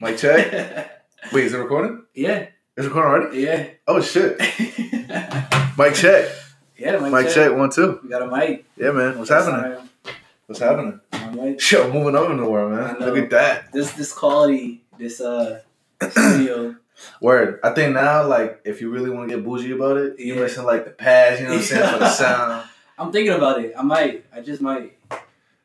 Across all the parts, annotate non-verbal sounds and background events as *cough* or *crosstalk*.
Mic check. *laughs* Wait, is it recording? yeah, Is it recording already? yeah. Oh shit. *laughs* Mic check. yeah, mic, Mic check. check. One two. We got a mic. Yeah, man. What's That's happening? What's happening? Right. Yo, moving up in the world, man. Look at that. This this quality, this uh *clears throat* studio. Word. I think now, like, if you really want to get bougie about it, you Yeah. missing like the pads. You know what I'm saying for the *laughs* sound. I'm thinking about it. I might. I just might.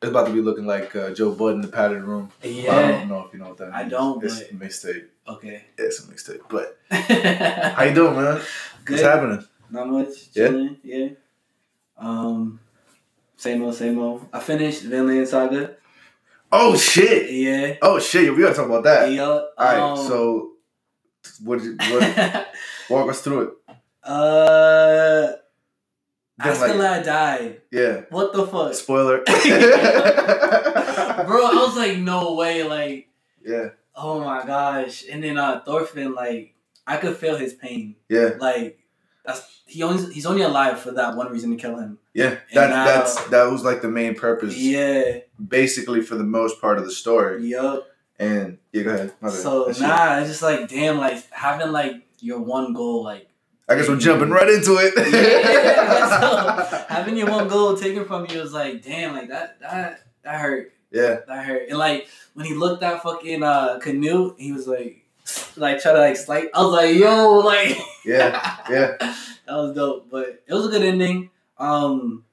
It's about to be looking like uh, Joe Budden, the padded room. Yeah. I don't know if you know what that means. I don't, It's but- a mixtape. Okay. It's a mixtape. But *laughs* how you doing, man? Good. What's happening? Not much. Yeah? Yeah. Um. Same old, same old. I finished Vinland Saga. Oh shit. Yeah. Oh shit. We gotta talk about that. Yeah. All right. um, so, what did you what, *laughs* walk us through it? uh, Then, like- Askeladd died. Yeah. What the fuck, Spoiler. *laughs* *laughs* bro? I was like, no way, like. yeah. Oh my gosh! And then uh, Thorfinn, like, I could feel his pain. Yeah. Like, that's he only he's only alive for that one reason to kill him. Yeah. That now- that's that was like the main purpose, Yeah. basically for the most part of the story. Yup. And yeah, go ahead. Bad. So That's nah, it's just like damn, like having like your one goal, like I guess we're jumping right into it. Yeah, *laughs* having your one goal taken from you was like damn, like that that that hurt, yeah. that hurt. And like when he looked at fucking uh Canute, he was like like try to like slight. I was like yo, like *laughs* Yeah. Yeah. that was dope. But it was a good ending. Um,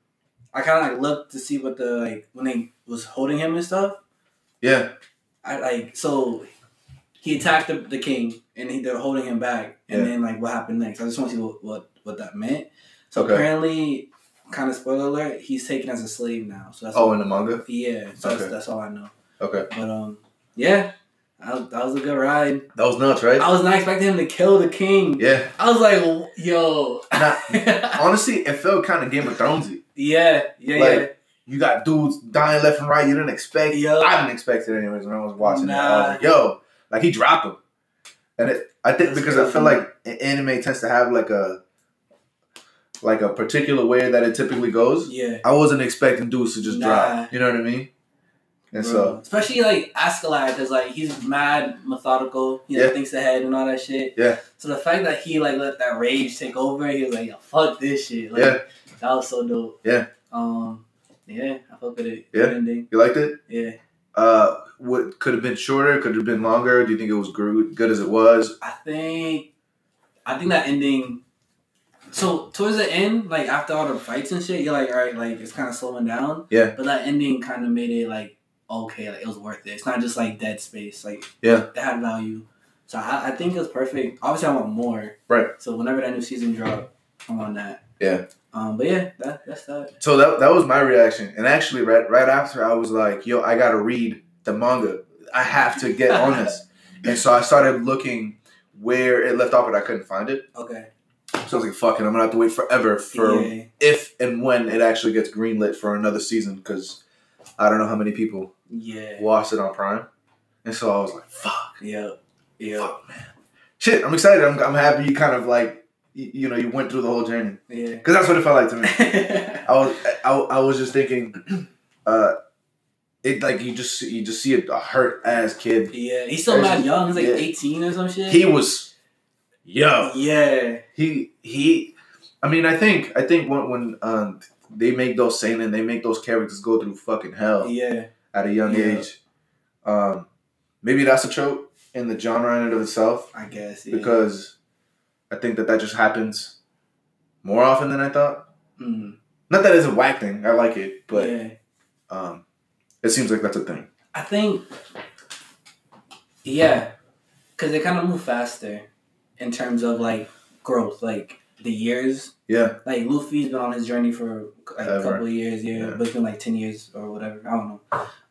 I kind of like looked to see what the like when they was holding him and stuff. Yeah. I like so he attacked the, the king and he, they're holding him back. And Yeah. then like what happened next? I just want to see what what, what that meant. So Okay. apparently, kind of spoiler alert, he's taken as a slave now. So that's Oh, in the manga. yeah. So Okay. that's, that's all I know. Okay. But um, yeah, that, that was a good ride. That was nuts, right? I was not expecting him to kill the king. Yeah. I was like, yo. Nah, *laughs* honestly, it felt kind of Game of Thronesy. yeah, yeah, Like, You got dudes dying left and right. You didn't expect. Yup. I didn't expect it anyways when I was watching it. I was like, yo, like he dropped him. And it, I think That's because I feel like anime tends to have like a like a particular way that it typically goes. yeah. I wasn't expecting dudes to just Nah. drop. You know what I mean? And Bro. so especially like Askeladd, because like he's mad methodical. He like, Yeah. thinks ahead and all that shit. Yeah. So the fact that he like let that rage take over, he was like, Yo, "Fuck this shit." Like, Yeah. That was so dope. Yeah. Um. Yeah, I fuck with it. Yeah. You liked it? Yeah. Uh, what could have been shorter? Could have been longer? Do you think it was good, as it was? I think. I think that ending. So towards the end, like after all the fights and shit, you're like, all right, like it's kind of slowing down. Yeah. But that ending kind of made it like okay, like it was worth it. It's not just like dead space. Like Yeah. it had value. So I, I think it was perfect. Obviously, I want more. Right. So whenever that new season drop, I want that. Yeah. Um. But yeah, that that's that. So that that was my reaction. And actually, right right after, I was like, "Yo, I gotta read the manga. I have to get on this." *laughs* And so I started looking where it left off, but I couldn't find it. Okay. So I was like, "Fuck it, I'm gonna have to wait forever for yeah. if and when it actually gets greenlit for another season because I don't know how many people Yeah. watched it on Prime." And so I was like, "Fuck, Yeah. Yeah. fuck, man, shit." I'm excited. I'm I'm happy. You kind of like you, know you went through the whole journey Yeah. because that's what it felt like to me. *laughs* I was I, I was just thinking, uh, it like you just you just see a, a hurt ass kid. yeah. He's still mad young. He's like Yeah. 18 or some shit. He was, yo, Yeah. he he. I mean, I think I think when when um, they make those scenes and they make those characters go through fucking hell Yeah. at a young Yeah. age. Um, maybe that's a trope in the genre in and of itself I guess. Yeah. because I think that that just happens more often than I thought. Mm. Not that it's a whack thing. I like it, but yeah. um, it seems like that's a thing. I think. Yeah, because they kind of move faster in terms of like growth, like the years. Yeah, Like Luffy's been on his journey for like a couple of years, yeah, Yeah. but it's been like ten years or whatever. I don't know.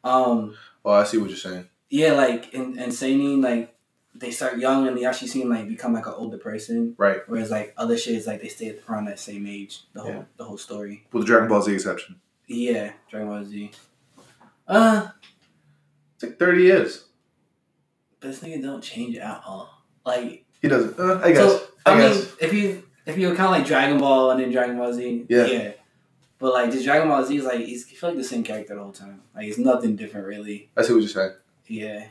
Um, Oh, I see what you're saying. yeah, like in in Seinen, like they start young and they actually seem like become like an older person. Right. Whereas like other shit is like they stay around that same age. The whole Yeah. the whole story. With the Dragon Ball Z exception. Yeah, Dragon Ball Z. Uh, It's like 30 years. but this nigga don't change at all. Like He doesn't. Uh, I guess. So I, I, mean, if you if you kind of like Dragon Ball and then Dragon Ball Z, Yeah. yeah. But like this Dragon Ball Z is like he's he feel like the same character the whole time. Like it's nothing different really. I see what you're saying. Yeah.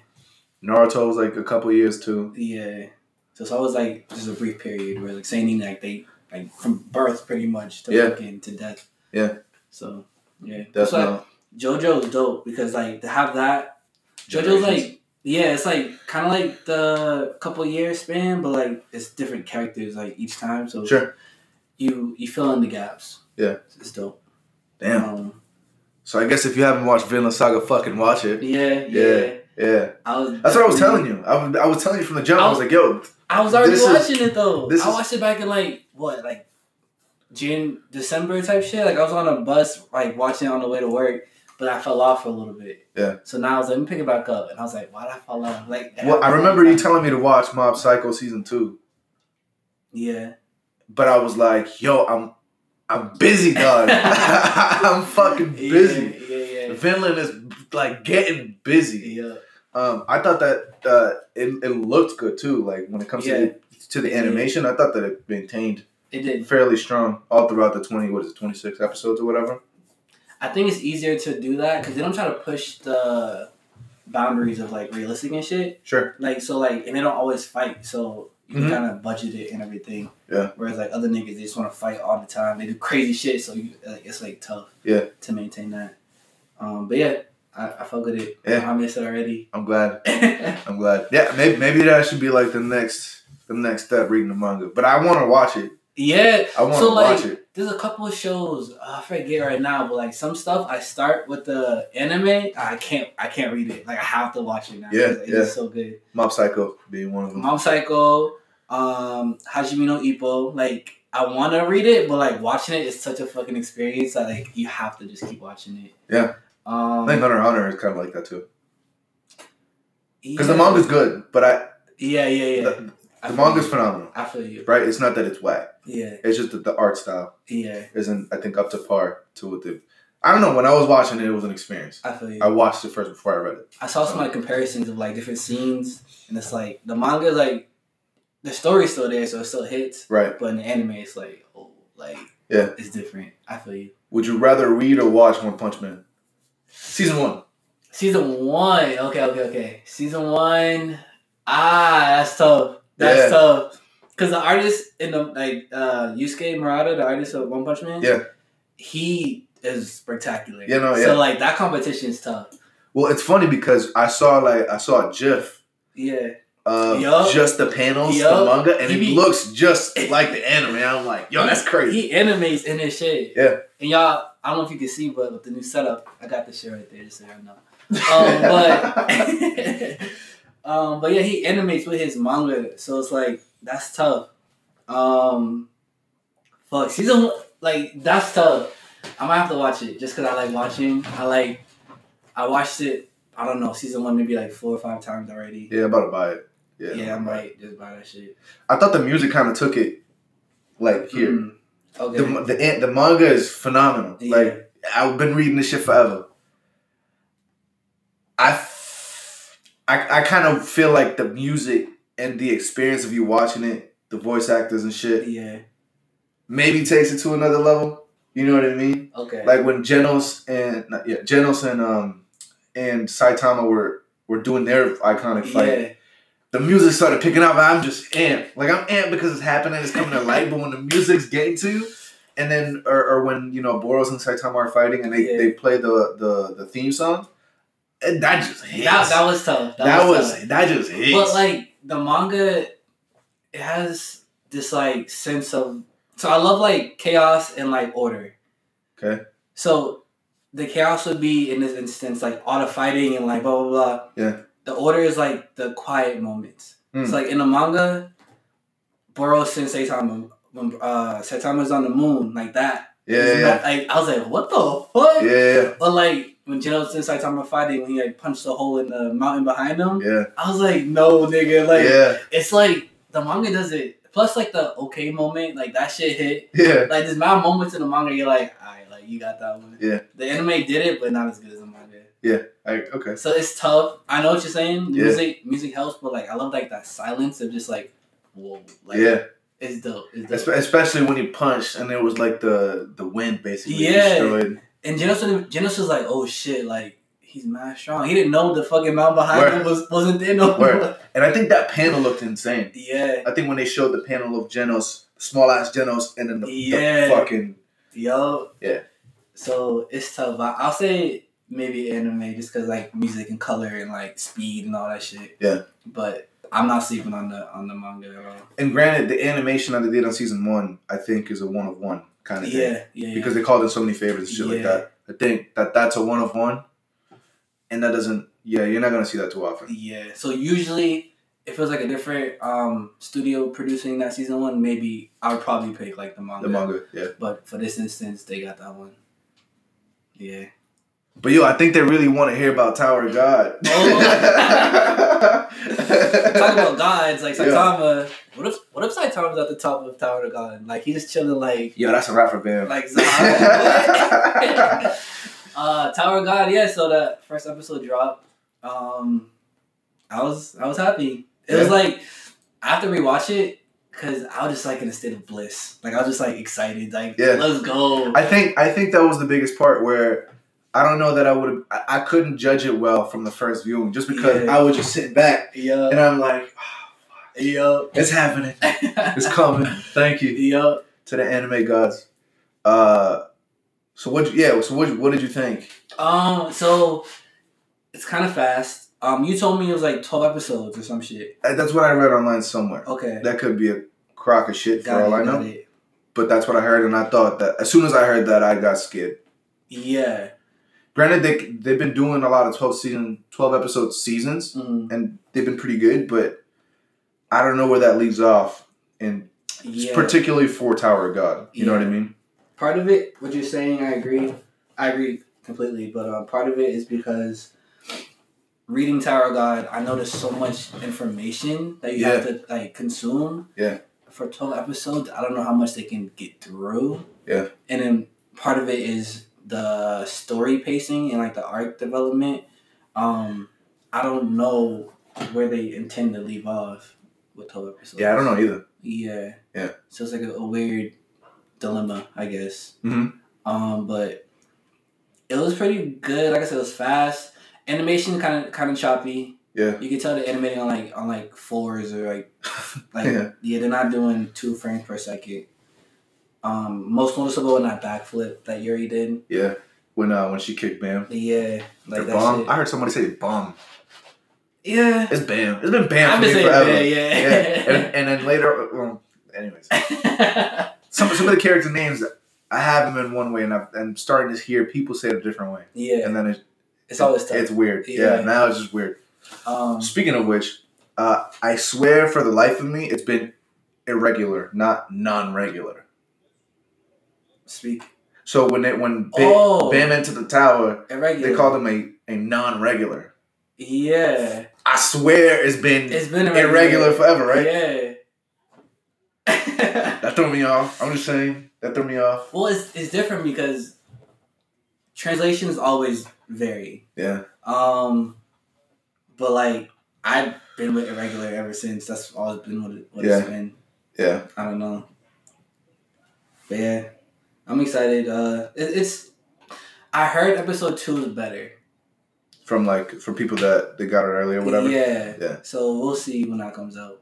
Naruto was like a couple years too. Yeah. So it's always like just a brief period where like saying like they like from birth pretty much to Yeah. fucking to death. Yeah. So yeah. That's why not. JoJo's dope because like to have that JoJo's like yeah, it's like kind of like the couple year span, but like it's different characters like each time. So Sure. you you fill in the gaps. Yeah. it's dope. Damn. Um, So I guess if you haven't watched Vinland Saga, fucking watch it. yeah, yeah. Yeah. Yeah. I was. That's what I was telling you. I was, I was telling you from the jump. I was like, yo, I was already This is- watching it though. this I is- watched it back in like what, like June, December type shit. Like I was on a bus, like watching it on the way to work, but I fell off for a little bit. Yeah. So now I was like, let me pick it back up, and I was like, why did I fall off? Like, well, I remember you telling me to watch Mob Psycho season two, Yeah. but I was like, yo, I'm, I'm busy, dog. *laughs* *laughs* I'm fucking busy. Yeah, yeah, Vinland is like getting busy. yeah. Um, I thought that uh, it, it looked good too. Like when it comes Yeah. to the, to the animation, I thought that it maintained It did. fairly strong all throughout the twenty what is it twenty six episodes or whatever. I think it's easier to do that because they don't try to push the boundaries of like realistic and shit. Sure. Like so, like and they don't always fight, so you can Mhm. kind of budget it and everything. Yeah. Whereas like other niggas, they just want to fight all the time. They do crazy shit, so you like it's like tough. Yeah. To maintain that. Um, but yeah, I, I fuck with it. Yeah. I missed it already. *laughs* I'm glad. I'm glad. Yeah, maybe maybe that should be like the next the next step reading the manga. But I want to watch it. Yeah. I want to So, like, watch it. there's a couple of shows I forget right now, but like some stuff I start with the anime, I can't I can't read it. Like I have to watch it now. Yeah, because yeah. It's so good. Mob Psycho being one of them. Mob Psycho, um, Hajime no Ippo. Like I want to read it, but like watching it is such a fucking experience that like you have to just keep watching it. Yeah. Um, I think Hunter x Hunter is kind of like that too. Because yeah. the manga's good, but I Yeah, yeah, yeah. the, the manga's you. phenomenal, I feel you. right? It's not that it's whack. Yeah, It's just that the art style yeah. isn't, I think, up to par to what the. I don't know. When I was watching it, it was an experience. I feel you. I watched it first before I read it. I saw some like comparisons of like different scenes, and it's like the manga like the story's still there, so it still hits. Right. But in the anime, it's like oh, like Yeah. it's different. I feel you. Would you rather read or watch One Punch Man? Season one. Season one. Okay, okay, okay. Season one. Ah, that's tough. That's Yeah. tough. Cause the artist in the like uh Yusuke Murata, the artist of One Punch Man, Yeah. he is spectacular. Yeah, know, yeah. So like that competition is tough. Well, it's funny because I saw like I saw a GIF Yeah. Uh, Yup. just the panels, Yup. the manga, and He it be- looks just like the anime. I'm like, yo, that's crazy. He animates in his shit. Yeah. And y'all, I don't know if you can see, but with the new setup, I got the shit right there, just so y'all know. Um, but *laughs* um, but yeah, he animates with his manga, so it's like that's tough. Um, fuck season like that's tough. I might have to watch it just because I like watching. I like, I watched it. I don't know season one maybe like four or five times already. yeah, I'm about to buy it. Yeah, Yeah, I I'm about to buy it. might just buy that shit. I thought the music kind of took it, like here. Mm, okay. The the the manga is phenomenal. Yeah. Like I've been reading this shit forever. I, f- I, I kind of feel like the music and the experience of you watching it, the voice actors and shit, yeah. maybe takes it to another level. You know what I mean? Okay. Like when Genos and yeah, Genos and um and Saitama were were doing their iconic fight. yeah. The music started picking up. I'm just amped. Like I'm amped because it's happening. It's coming to light. But when the music's getting to, you, and then or, or when you know Boros and Saitama are fighting and they, Yeah. they play the, the the theme song, and that just hits. That, that was tough. That, that was, was that just hits. But like the manga, it has this like sense of. So I love like chaos and like order. Okay. So the chaos would be in this instance like all the fighting and like blah blah blah. Yeah. The order is like the quiet moments. Mm. It's like in the manga, and Saitama when uh Saitama's on the moon like that. yeah, yeah, not- like I was like, what the fuck? yeah, yeah, But like when Genos and Saitama fighting, when he like punched the hole in the mountain behind him, yeah, I was like, no, nigga. Like yeah, it's like the manga does it. Plus, like the okay moment, like that shit hit. yeah. Like there's mad moments in the manga, you're like, alright, like you got that one. Yeah. The anime did it, but not as good as the manga. I, okay. So it's tough. I know what you're saying. Yeah. Music, music helps, but like I love like that silence of just like, whoa, like yeah. it's dope. It's Espe- dope. Especially when he punched and it was like the the wind basically Yeah. destroyed. And Genos, Genos was like, oh shit, like he's mad strong. He didn't know the fucking mountain behind Word. him was wasn't there no more. And I think that panel looked insane. Yeah, I think when they showed the panel of Genos, small ass Genos, and then the, Yeah. the fucking yo. Yeah. So it's tough. I'll say maybe anime just because like music and color and like speed and all that shit. Yeah. But I'm not sleeping on the on the manga at all. and granted the animation that they did on season one, I think is a one of one kind of thing. Yeah, yeah, yeah. Because they called in so many favorites and shit like that. I think that that's a one of one. And that doesn't yeah, you're not gonna see that too often. Yeah. So usually, if it was like a different um studio producing that season one, maybe I would probably pick like the manga. The manga, yeah. But for this instance, they got that one. Yeah. But yo, I think they really want to hear about Tower of God. Oh. *laughs* Talk about gods like Yeah. Saitama. What if what if Saitama's at the top of Tower of God? Like he's just chilling like Yo, that's a rap for Bam. like *laughs* *laughs* uh, Tower of God. Yeah. So the first episode dropped. Um, I was I was happy. It was like I have to rewatch it because I was just like in a state of bliss. Like I was just like excited. Like Yeah. let's go. I think I think that was the biggest part where I don't know that I would have I, I couldn't judge it well from the first viewing just because Yeah. I was just sitting back yeah. and I'm like, Yeah. it's happening. *laughs* It's coming. Thank you yeah. to the anime gods. Uh so what yeah, so what what did you think? Um. So it's kind of fast. Um. You told me it was like twelve episodes or some shit. Uh, That's what I read online somewhere. Okay. That could be a crock of shit for Got all it, I know. it. But that's what I heard and I thought that as soon as I heard that I got scared. Yeah. Granted they they've been doing a lot of 12 season 12 episode seasons Mm, and they've been pretty good, but I don't know where that leaves off, and yeah. particularly for Tower of God. You know what I mean? part of it, what you're saying, I agree. I agree completely. But uh, part of it is because reading Tower of God, I know there's so much information that you have to like consume. Yeah. For twelve episodes, I don't know how much they can get through. Yeah. And then part of it is the story pacing and like the arc development. Um, I don't know where they intend to leave off with twelve episodes. Yeah, I don't know either. Yeah. Yeah. So it's like a, a weird dilemma, I guess. Mhm. Um, but it was pretty good. Like I said, it was fast. Animation kind of kind of choppy. Yeah, You can tell they're animating on like on like fours or like *laughs* like Yeah. yeah. they're not doing two frames per second. Um, most noticeable in that backflip that Yuri did. yeah. When uh when she kicked Bam, Yeah, like that bomb. shit. I heard somebody say bomb. Yeah, It's Bam. It's been Bam I've for me forever. yeah, Yeah, yeah. and, and then later, well, anyways, *laughs* some some of the character names I have them in one way, and I've, I'm starting to hear people say it a different way, yeah, and then it's it's always tough. it's weird. Yeah. Yeah. now it's just weird. um, Speaking of which, uh, I swear for the life of me, it's been irregular, not non-regular. Speak So when it when Oh. Bam entered the tower, irregular. they called him a, a non-regular. Yeah, I swear it's been it's been irregular forever, right? Yeah. *laughs* That threw me off. I'm just saying that threw me off. well, it's it's different because translations always vary. Yeah, Um, but like I've been with irregular ever since. That's always been what, it, what Yeah. it's been. yeah. I don't know. But yeah, I'm excited. Uh, it, it's. I heard episode two is better. From like from people that they got it earlier, whatever. Yeah. Yeah. So we'll see when that comes out.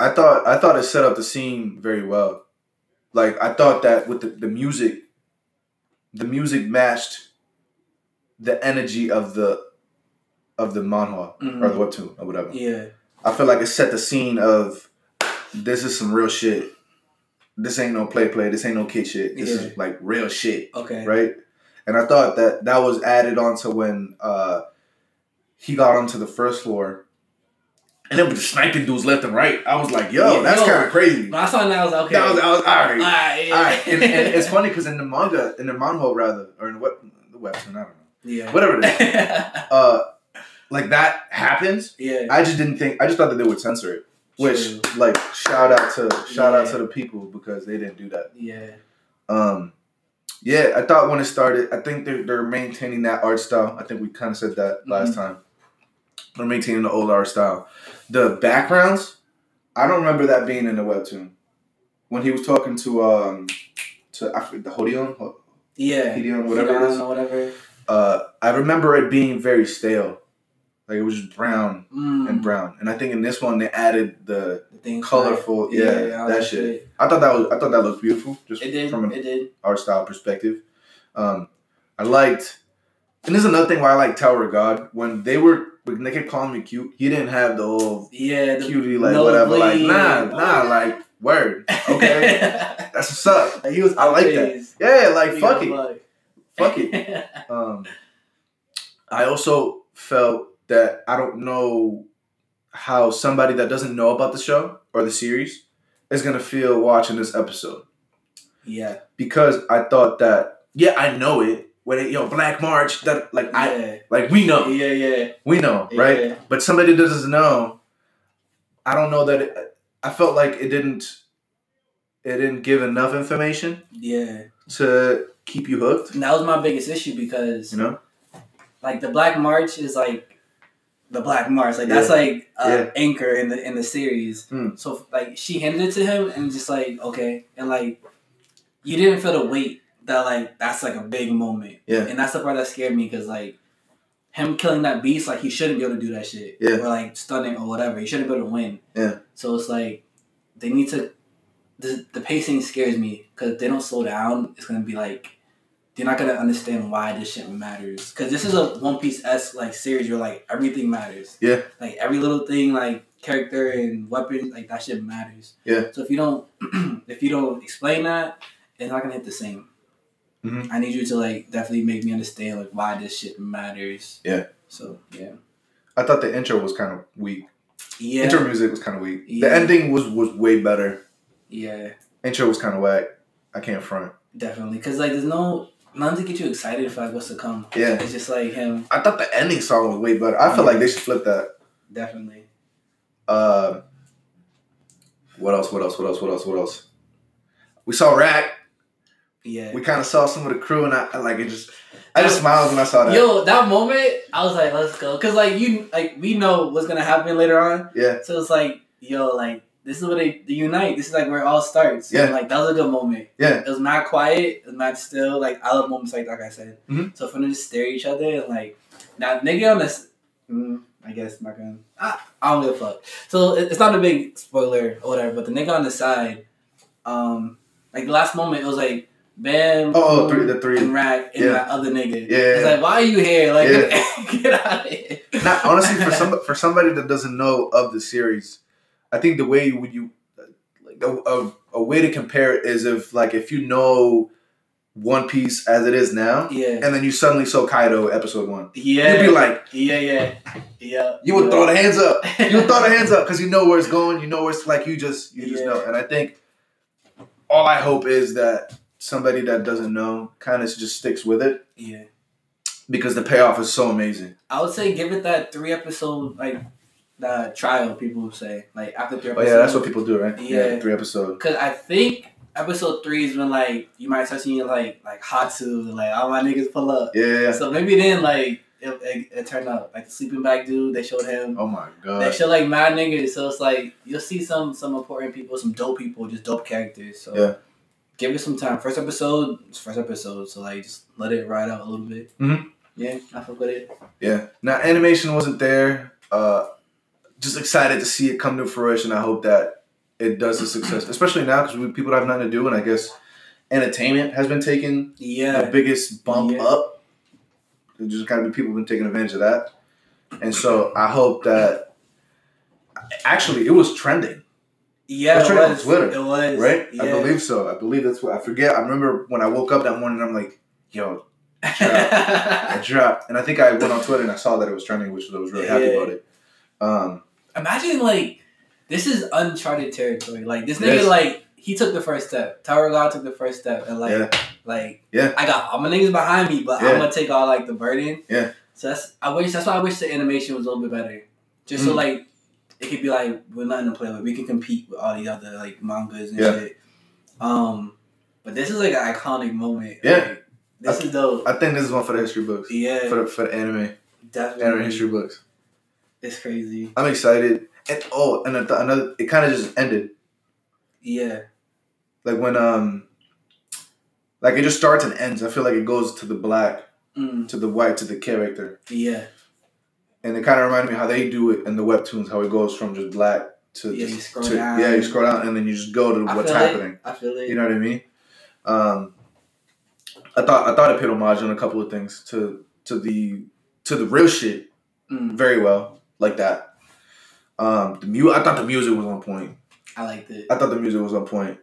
I thought I thought it set up the scene very well. Like I thought that with the, the music, the music matched the energy of the of the manhwa Mhm. or the webtoon or whatever. Yeah. I feel like it set the scene of this is some real shit. This ain't no play play. This ain't no kid shit. This Yeah. is like real shit, Okay. right? And I thought that that was added on to when uh, he got onto the first floor, and then with the sniping dudes left and right. I was like, yo, Yeah, that's kind of crazy. When I saw that, I was like, okay. That was, I was all right. Alright, yeah. All right, and, and it's *laughs* funny because in the manga, in the manhwa rather, or in the, web, the webtoon, I don't know, Yeah. whatever it is, *laughs* uh, like that happens. yeah. I just didn't think. I just thought that they would censor it. Which, True. like, shout out to shout out to the people because they didn't do that. Yeah. Um, yeah, I thought when it started, I think they're they're maintaining that art style. I think we kind of said that last Mm-hmm. time. They're maintaining the old art style. The backgrounds, I don't remember that being in the webtoon. When he was talking to um to I forget, the Hodion, Yeah. Hideon, whatever it is. whatever. uh, I remember it being very stale. Like it was just brown Mm, and brown. And I think in this one they added the the thing colorful, yeah, all that shit. I thought that was I thought that looked beautiful, just It did. from an It art style perspective. Um, I liked, and this is another thing why I like Tower of God. When they were when they kept calling me cute, he didn't have the old Yeah. The, cutie like no whatever. Like nah, nah, like word. Okay, *laughs* that's what's up. like he was. I like that. Yeah, like fuck it, bugged. fuck it. Um, I also felt that I don't know how somebody that doesn't know about the show or the series is gonna feel watching this episode yeah. because I thought that yeah I know it when it, yo Black March that like I like we know Yeah. Yeah. we know right but somebody that doesn't know I don't know that it, I felt like it didn't it didn't give enough information Yeah. to keep you hooked And that was my biggest issue because you know like the Black March is like the Black Mars. Like that's Yeah. like a Yeah. anchor in the in the series. Hmm. So like she handed it to him and just like okay and like you didn't feel the weight that like that's like a big moment. Yeah. And that's the part that scared me because like him killing that beast like he shouldn't be able to do that shit. Yeah. Or like stunning or whatever. He shouldn't be able to win. Yeah. So it's like they need to. The, the pacing scares me because if they don't slow down, it's gonna be like they're not gonna understand why this shit matters. Because this is a One Piece s like series where like everything matters. Yeah. Like every little thing, like character and weapon, like that shit matters. Yeah. So if you don't, *clears throat* if you don't explain that, it's not gonna hit the same. Mhm. I need you to like definitely make me understand like why this shit matters. Yeah. So yeah. I thought the intro was kind of weak Yeah. intro music was kind of weak Yeah. the ending was was way better yeah. intro was kind of whack I can't front Definitely, because like there's no nothing to get you excited for like what's to come. yeah It's just like him. I thought the ending song was way better I feel like they should flip that Definitely. Uh, what else? What else? What else? What else? What else? We saw Rack. Yeah. We kind of saw some of the crew, and I, I like it. Just I just smiled when I saw that. Yo, that moment, I was like, let's go, cause like you, like we know what's gonna happen later on. Yeah. So it's like, yo, like this is where they, they unite. This is like where it all starts. Yeah. And, like that was a good moment. Yeah. It was not quiet. It was not still. Like I love moments like like I said. Mhm. So for them to just stare at each other and like now nigga on this. Mm, I guess not gonna. I, I don't give a fuck. So it, it's not a big spoiler or whatever. But the nigga on the side, um, like the last moment, it was like. Bam, Oh, oh, boom, three- the three. and Rack, and Yeah. that other nigga. Yeah. It's like, why are you here? Like, Yeah. *laughs* get out of here. Not honestly for *laughs* some for somebody that doesn't know of the series, I think the way would you like a, a, a way to compare it is if like if you know One Piece as it is now, Yeah. and then you suddenly saw Kaido episode one, Yeah. you'd be like, yeah, yeah. Yeah. you would yeah. throw the hands up. you would throw the hands up because you know where it's going. You know where it's like you just you just Yeah. know. And I think all I hope is that somebody that doesn't know kind of just sticks with it Yeah. because the payoff is so amazing. I would say give it that three episode like the trial. People say like after three Oh episodes. yeah, that's what people do, right? Yeah. three episodes. Because I think episode three is when like you might start seeing like like Hatsu and like all my niggas pull up. Yeah, yeah, yeah. So maybe then like it, it, it turned up like the sleeping bag dude. They showed him. Oh my god. They god. show like mad niggas, so it's like you'll see some some important people, some dope people, just dope characters. So Yeah. give it some time. First episode, it's first episode, so like just let it ride out a little bit. Mhm. Yeah, I fuck with it. Yeah. Now animation wasn't there. Uh, just excited to see it come to fruition. I hope that it does a success, *clears throat* especially now because people have nothing to do, and I guess entertainment has been taking the biggest bump Yeah. up. There's just gotta be people have been taking advantage of that. And so I hope that actually it was trending, yeah, it trending on was. Twitter, It was right? Yeah. I believe so. I believe that's what I forget. I remember when I woke up that morning I'm like, yo, I dropped. *laughs* And I think I went on Twitter and I saw that it was trending, which I was really happy Yeah. about it. Um Imagine like this is uncharted territory. Like this nigga, Yes. like he took the first step. Tower God took the first step, and like, Yeah. like, Yeah. I got all my niggas behind me, but Yeah. I'm gonna take all like the burden. Yeah. So that's I wish that's why I wish the animation was a little bit better, just so Mm. like it could be like we're not nothing to play with. We can compete with all these other like mangas and Yeah. shit. Um, but this is like an iconic moment. Yeah. Like, this is dope. I think this is one for the history books. yeah, For the for the anime. definitely. Anime history books. It's crazy. I'm excited. And oh, and th- another it kinda just ended. Yeah. Like when um like it just starts and ends. I feel like it goes to the black Mm, to the white to the character, yeah, and it kind of reminded me how they do it in the webtoons, how it goes from just black to Yeah, just, you scroll to- down. yeah, you scroll down, and then you just go to I what's happening. It. I feel it. You know what I mean? Um, I thought I thought it paid homage on a couple of things to to the to the real shit Mm, very well, like that. Um, the mu- I thought the music was on point. I liked it. I thought the music was on point.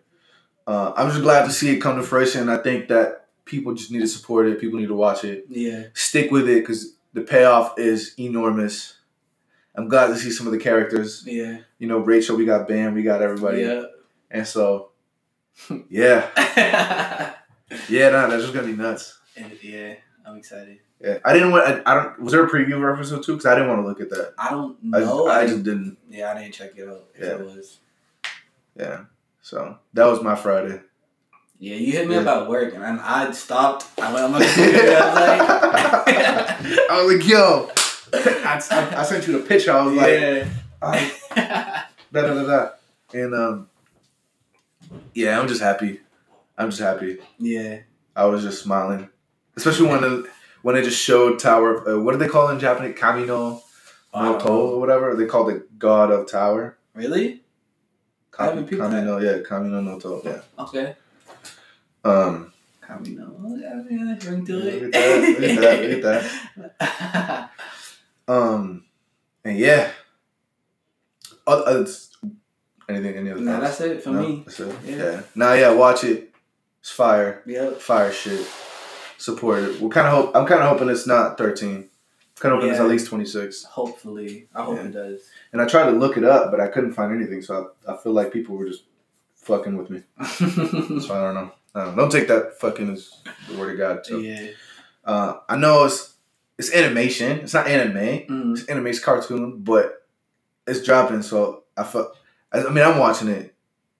Uh, I'm just glad to see it come to fruition. I think that people just need to support it. People need to watch it. Yeah, Stick with it because the payoff is enormous. I'm glad to see some of the characters. yeah, You know, Rachel, we got Bam, we got everybody, yeah. and so yeah, *laughs* yeah, nah, that's just gonna be nuts. And, yeah, I'm excited. Yeah, I didn't want. I, I don't. Was there a preview of episode two? Because I didn't want to look at that. I don't I, know. I I, just didn't. yeah, I didn't check it out. Yeah. it was. Yeah. So that was my Friday. Yeah, you hit me Yeah. up at work, and I stopped. I went on my computer. I was like, I was like, yo. *laughs* I, I, I sent you the picture. I was like, yeah. I, da da da da. And um, yeah, I'm just happy. I'm just happy. yeah. I was just smiling, especially when the, when they just showed Tower. Uh, what do they call it in Japanese? Kamino no To or whatever. They call the god of Tower. Really? I haven't peeped Kamino, yeah, Kamino no To. Yeah. Okay. Um, Camino. Yeah, yeah, bring to Look at that, look at that, look *laughs* that. um, and yeah. Uh, uh, anything? Any other? nah, thoughts? that's it for No? me. That's it. Yeah. Yeah. Nah, yeah. Watch it. It's fire. Yep. Fire shit. Support it. We're kind of hope. I'm kind of hoping it's not 13. Kind of hoping it's at least 26. Hopefully, I hope Yeah. it does. And I tried to look it up, but I couldn't find anything. So I, I feel like people were just fucking with me. *laughs* So I don't know. I don't, know. don't take that fucking as the word of God. So yeah. uh, I know it's it's animation. It's not anime. Mm. It's anime, it's cartoon, but it's dropping. So I felt. I, I mean, I'm watching it.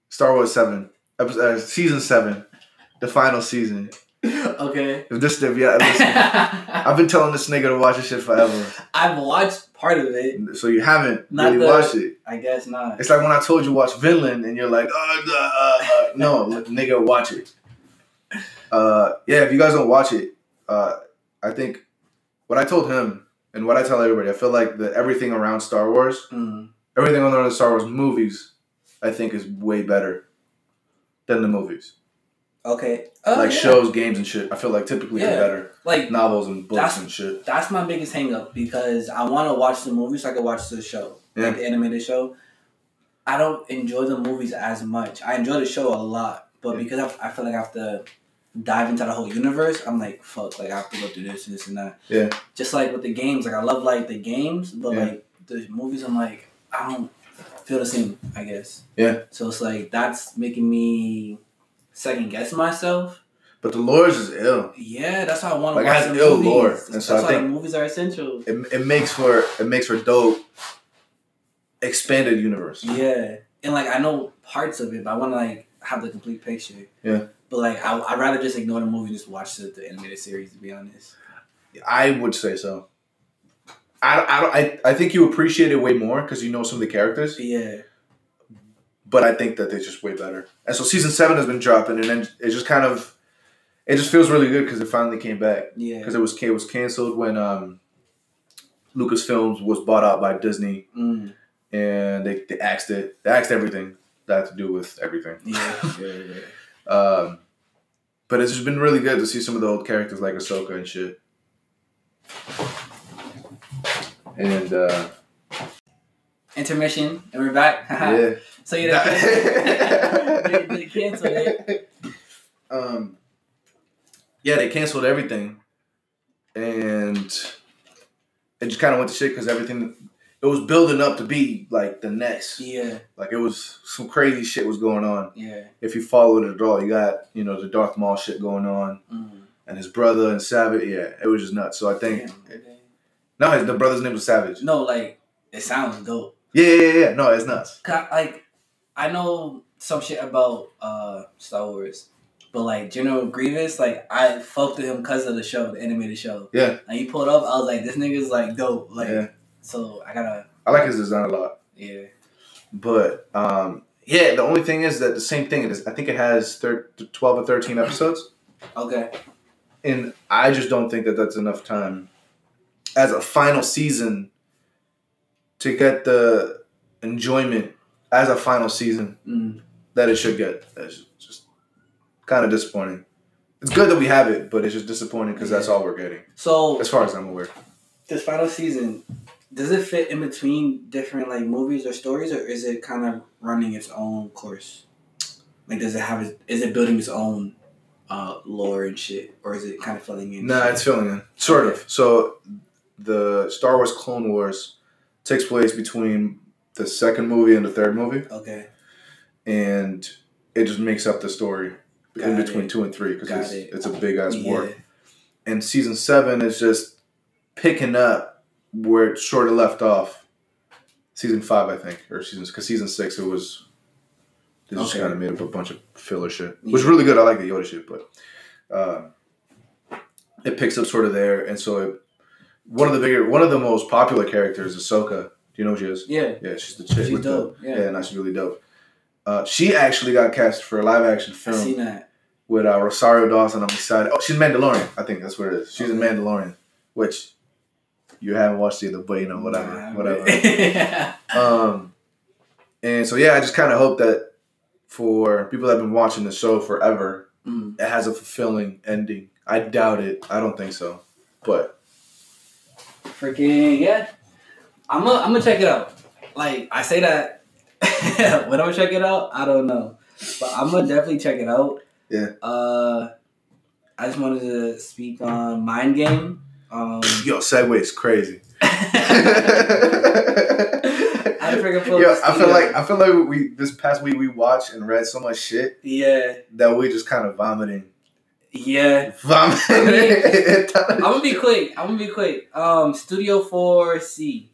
Star Wars Seven, episode, uh, season seven, the final season. Okay. If this, if yeah, listen, I've been telling this nigga to watch this shit forever. I've watched part of it. So you haven't Not really the- watched it. I guess not. It's like when I told you watch Vinland, and you're like, oh, uh, uh, no, *laughs* nigga, watch it. Uh, yeah, if you guys don't watch it, uh, I think what I told him and what I tell everybody, I feel like that everything around Star Wars, Mm. everything around the Star Wars movies, I think is way better than the movies. Okay. Oh, like yeah. shows, games, and shit. I feel like typically Yeah. are better. Like Novels and books and shit. that's my biggest hang up because I want to watch the movies so I can watch the show, Yeah. like the animated show. I don't enjoy the movies as much. I enjoy the show a lot, but Yeah. because I, I feel like I have to dive into the whole universe, I'm like, fuck, like I have to go through this and this and that. Yeah. Just like with the games, like I love like the games, but Yeah. like the movies, I'm like, I don't feel the same. I guess. Yeah. So it's like that's making me second guess myself. But the lores is ill. Yeah, that's why I want to Like, watch the ill movies. lore, That's, and so that's I why movies are essential. It, it makes for it makes for dope expanded universe. Yeah, and like I know parts of it, but I want to like have the complete picture. Yeah. But like I, I'd rather just ignore the movie and just watch the, the animated series. To be honest. I would say so. I, I, don't, I, I think you appreciate it way more because you know some of the characters, Yeah. But I think that they're just way better. And so season seven has been dropping, and then it just kind of, it just feels really good because it finally came back. Yeah. Because it was it was canceled when um, Lucasfilms was bought out by Disney, Mm, and they, they axed it. They axed everything that had to do with everything. yeah. yeah. *laughs* Yeah. Um, but it's just been really good to see some of the old characters like Ahsoka and shit. And uh, Intermission, and we're back. *laughs* yeah, so yeah, they, they, they canceled it. *laughs* um, yeah, they canceled everything, and it just kind of went to shit because everything it was building up to be like the next, Yeah. like it was some crazy shit was going on. Yeah. If you followed it at all, you got you know the Darth Maul shit going on, Mm. and his brother and Savage. Yeah, it was just nuts. So I think Damn, no, his, the brother's name was Savage. No, like it sounds dope. Yeah, yeah, yeah. No, it's nuts. I- like I know some shit about uh Star Wars, but like General Grievous, like I fucked with him because of the show, the animated show. Yeah. And he pulled up, I was like, this nigga's like dope. Like, Yeah. so I gotta, I like his design a lot. yeah, But um, yeah, the only thing is that the same thing. It is, I think it has thir- 12 or 13 episodes. okay, and I just don't think that that's enough time as a final season to get the enjoyment as a final season Mm. that it should get. It's just kind of disappointing. It's good that we have it, but it's just disappointing because that's all we're getting, So as far as I'm aware. this final season, does it fit in between different like movies or stories, or is it kind of running its own course? Like, does it have? Is it building its own uh, lore and shit, or is it kind of filling in? Nah, it's filling in, sort of. So, the Star Wars Clone Wars takes place between the second movie and the third movie, okay. and it just makes up the story Got in between it. two and three because it's, it. it's a big ass war. Yeah. And season seven is just picking up where it sort of left off. Season five, I think, or seasons because season six it was. They just kind of made up a bunch of filler shit, which is Yeah. really good. I like the Yoda shit, but uh, it picks up sort of there, and so it, one of the bigger, one of the most popular characters, Ahsoka. Do you know who she is? Yeah. Yeah, she's the chick She's dope. the Yeah. yeah, no, she's really dope. Uh, she actually got cast for a live action film. I seen that. with uh, Rosario Dawson. I'm excited. Oh, she's Mandalorian. I think that's what it is. She's in Mandalorian, which you haven't watched either, but you know whatever, Nah, whatever. *laughs* but- um, and so yeah, I just kind of hope that for people that have been watching the show forever, Mm. it has a fulfilling ending. I doubt it. I don't think so, but Freaking yeah. I'm gonna I'm gonna check it out. Like I say that *laughs* when I'm gonna check it out, I don't know, but I'm gonna definitely check it out. Yeah. Uh, I just wanted to speak on Mind Game. Um, yo, is crazy. *laughs* *laughs* I freaking Yo, I feel like. I feel like we this past week we watched and read so much shit yeah, that we just kind of vomiting, yeah. vomiting. I'm gonna be quick. I'm gonna be quick. Um, Studio 4C,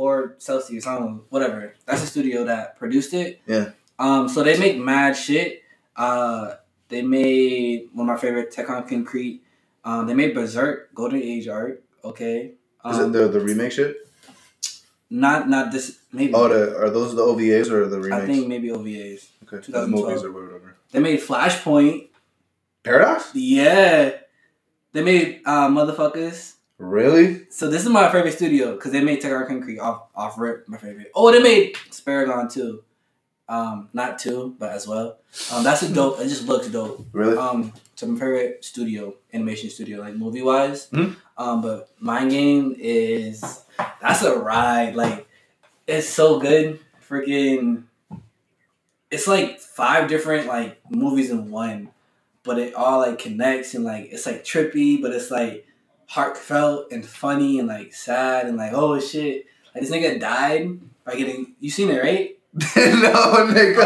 for Celsius. I don't know, whatever. That's the studio that produced it. Yeah. Um, so they make mad shit. Uh, they made one of my favorite Tekkonkinkreet. Um, they made Berserk, Golden Age arc. Okay. Is it Um, the the remake shit? not not this maybe. Oh, the, are those the OVAs or the remakes? I think maybe OVAs. okay, the movies or whatever. They made Flashpoint. Paradox? Yeah. They made uh, motherfuckers. Really? So this is my favorite studio because they made Tekkonkinkreet off off rip my favorite. Oh, they made Spriggan too. Um, not two, but as well. Um, that's a dope. It just looks dope. Really? Um, it's my favorite studio, animation studio, like movie wise. Mhm. Um, but Mind Game is that's a ride. Like it's so good. Freaking, it's like five different like movies in one, but it all like connects and like it's like trippy, but it's like heartfelt and funny and like sad and like oh shit, like this nigga died by getting you seen it right? *laughs* no, nigga.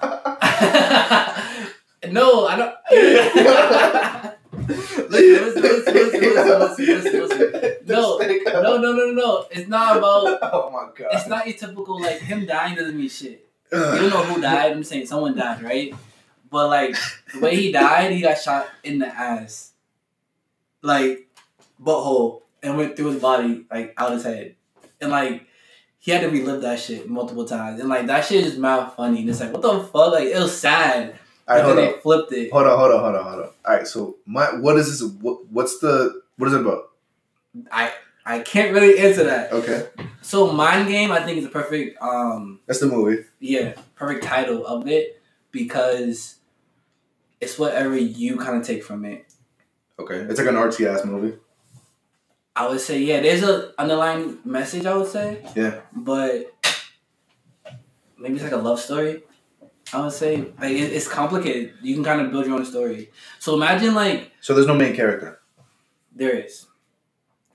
Oh. *laughs* no, I don't. *laughs* listen, listen, listen, listen, listen, listen, listen, listen. No, no, no, no, no. It's not about. Oh my god. It's not your typical like him dying doesn't mean shit. You don't know who died. I'm saying someone died, right? But like the way he died, he got shot in the ass, like butthole, and went through his body, like out his head, and like he had to relive that shit multiple times, and like that shit is mad funny. And it's like what the fuck? Like it was sad, All right, hold then on. they flipped it. Hold on, hold on, hold on, hold on. All right, so my what is this? What, what's the what is it about? I I can't really answer that. Okay, So mind game, I think is a perfect um that's the movie. yeah perfect title of it because it's whatever you kind of take from it. Okay, it's like an artsy ass movie. I would say yeah, there's a underlying message. I would say Yeah. but maybe it's like a love story. I would say like it, it's complicated. You can kind of build your own story. So imagine like So there's no main character. there is,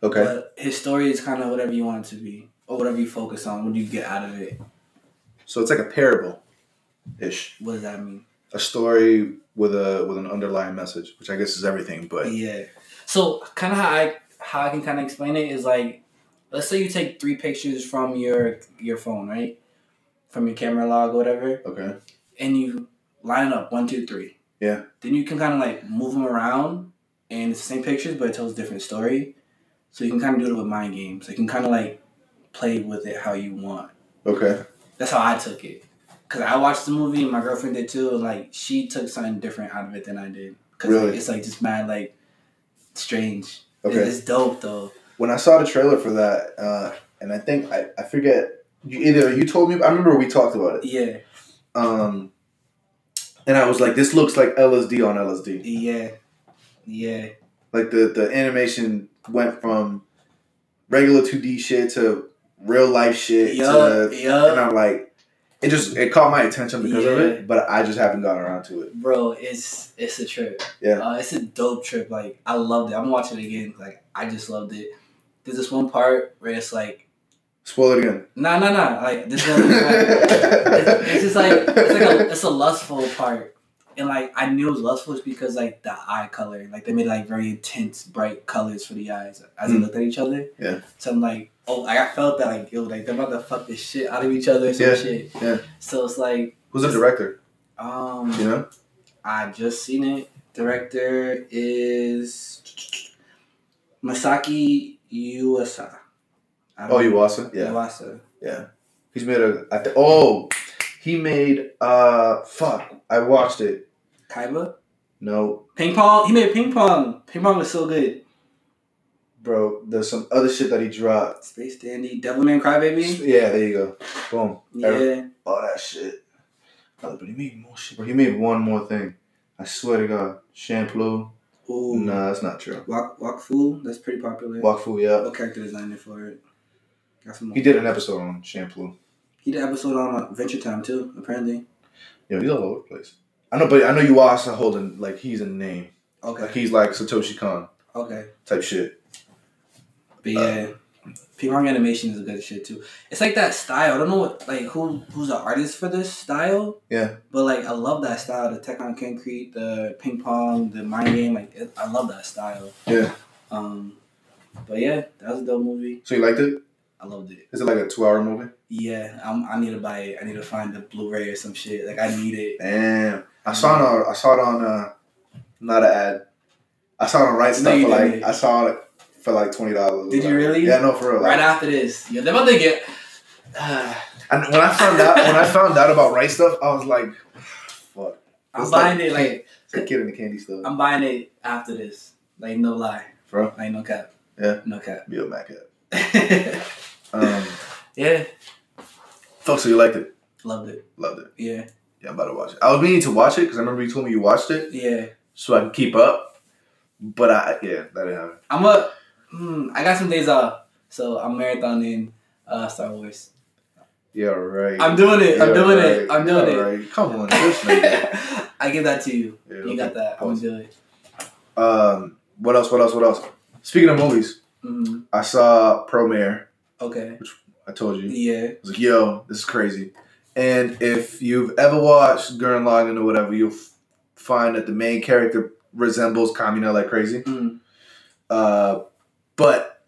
Okay. but his story is kind of whatever you want it to be or whatever you focus on. What do you get out of it? So it's like a parable, ish. What does that mean? A story with a with an underlying message, which I guess is everything. But Yeah. So kind of how I how I can kind of explain it is like, let's say you take three pictures from your your phone, right, from your camera log or whatever, okay. and you line it up one, two, three. Yeah. Then you can kind of like move them around, and it's the same pictures, but it tells a different story. So you can kind of do it with mind games. You can kind of like play with it how you want. Okay. That's how I took it. Cause I watched the movie and my girlfriend did too, and like she took something different out of it than I did. Cause Really? like, it's like just mad like strange. Okay. It's dope though. when I saw the trailer for that, uh, and I think I, I forget you, either you told me I remember we talked about it. Yeah, Um, and I was like, this looks like LSD on LSD. yeah, yeah. Like the the animation went from regular two D shit to real life shit. Yup, to, yup. And I'm like, it just it caught my attention because of it, but I just haven't gotten around to it. Bro, it's it's a trip. Yeah. uh, it's a dope trip. Like I loved it. I'm watching it again. Like I just loved it. There's this one part where it's like, Spoil it again. nah, nah, nah. Like this one. *laughs* it's, it's just like it's like a it's a lustful part, and like I knew it was lustful is because like the eye color, like they made like very intense, bright colors for the eyes as they Mm. looked at each other. Yeah. So I'm like, oh, like, I felt that like was like they're about to fuck this shit out of each other. or Some Yeah, shit. yeah. So it's like, Who's the director? um, You know? I just seen it. Director is Masaki Yuasa. Oh, Yuasa. Yeah. Yuasa. Yeah. He's made a. I th- oh, he made. Uh, fuck. I watched it. Kaiba. No, Ping pong. He made ping pong. Ping pong was so good. Bro. There's some other shit that he dropped. Space Dandy. Devilman Crybaby. Yeah, there you go. Boom. Yeah. All that shit. But he made more shit. Bro, he made one more thing. I swear to God. Champloo. Ooh. Nah, that's not true. Walk Wakfu. That's pretty popular. Wakfu, yeah. What character designer for it? Got some. He did an episode on Champloo. He did an episode on uh, Adventure Time too. Apparently. Yeah, he's all over the place. I know, but I know you also holding like he's a name. Okay. Like he's like Satoshi Kon Okay. type shit. But yeah, Ping Pong animation is a good shit too. It's like that style. I don't know what like who who's the artist for this style. Yeah. But like I love that style. The Tekkonkinkreet, the ping pong, the mind game. Like it, I love that style. Yeah. Um. But yeah, that was a dope movie. So you liked it? I loved it. Is it like a two-hour movie? Yeah, I'm, I need to buy it. I need to find the Blu-ray or some shit. Like I need it. Damn. I saw it on. I saw it on. Uh, not an ad. I saw it on Right No, Stuff like. didn't. I saw it for like twenty dollars. Did you really? Yeah, no, for real. Right Like, after this, yeah, they're about to get. and when I found out, when I *laughs* found out about Right Stuf, I was like, "Fuck." I'm It's buying like- it. Like It's like kid in the candy store. I'm buying it after this. Like no lie, Bro. Like no cap. Yeah. No cap. Be a Mac head. *laughs* Um, yeah, fuck. So you liked it? loved it. Loved it. Yeah, Yeah, I'm about to watch it. I was meaning to watch it because I remember you told me you watched it, yeah. so I can keep up. But I, yeah, that didn't happen. I'm a. Mm, I got some days off, so I'm marathoning uh, Star Wars. Yeah, right. I'm doing it. I'm Yeah, doing right. it. I'm doing Yeah, it. right. Come on. *laughs* I give that to you. Yeah, You okay. got that. I'm gonna do it. Um, what else? What else? What else? Speaking of movies, hmm I saw Promare. Okay. Which I told you. Yeah. I was like, yo, this is crazy. And if you've ever watched Gurren Lagann or whatever, you'll f- find that the main character resembles Kamina like crazy. Mm. Uh, but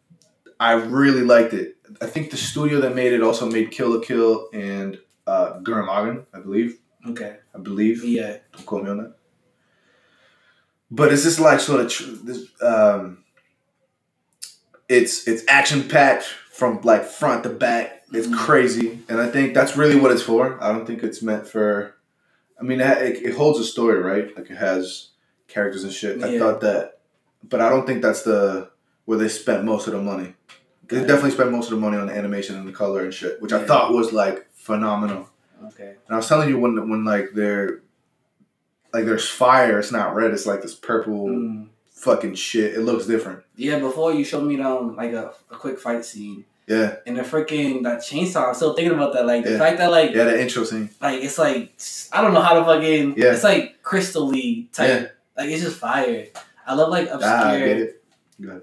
I really liked it. I think the studio that made it also made Kill la Kill and uh, Gurren Lagann, I believe. Okay. I believe. Yeah. Don't quote me on that. But it's just like sort of tr- this. Um, it's it's action packed from like front to back. It's Mhm. crazy, and I think that's really what it's for. I don't think it's meant for. I mean, it, it, it holds a story, right? Like it has characters and shit. I thought that, but I don't think that's the where they spent most of the money. They Okay. definitely spent most of the money on the animation and the color and shit, which I thought was like phenomenal. Okay. And I was telling you when when like they're like there's fire, it's not red, it's like this purple Mm. fucking shit. It looks different. Yeah. Before you showed me um like a, a quick fight scene Yeah, and the freaking that chainsaw. I'm still thinking about that. Like the fact that like yeah, the intro scene. like it's like I don't know how to fucking Yeah. It's like crystally type. Yeah. Like it's just fire. I love like obscure. Ah, I get it. Good.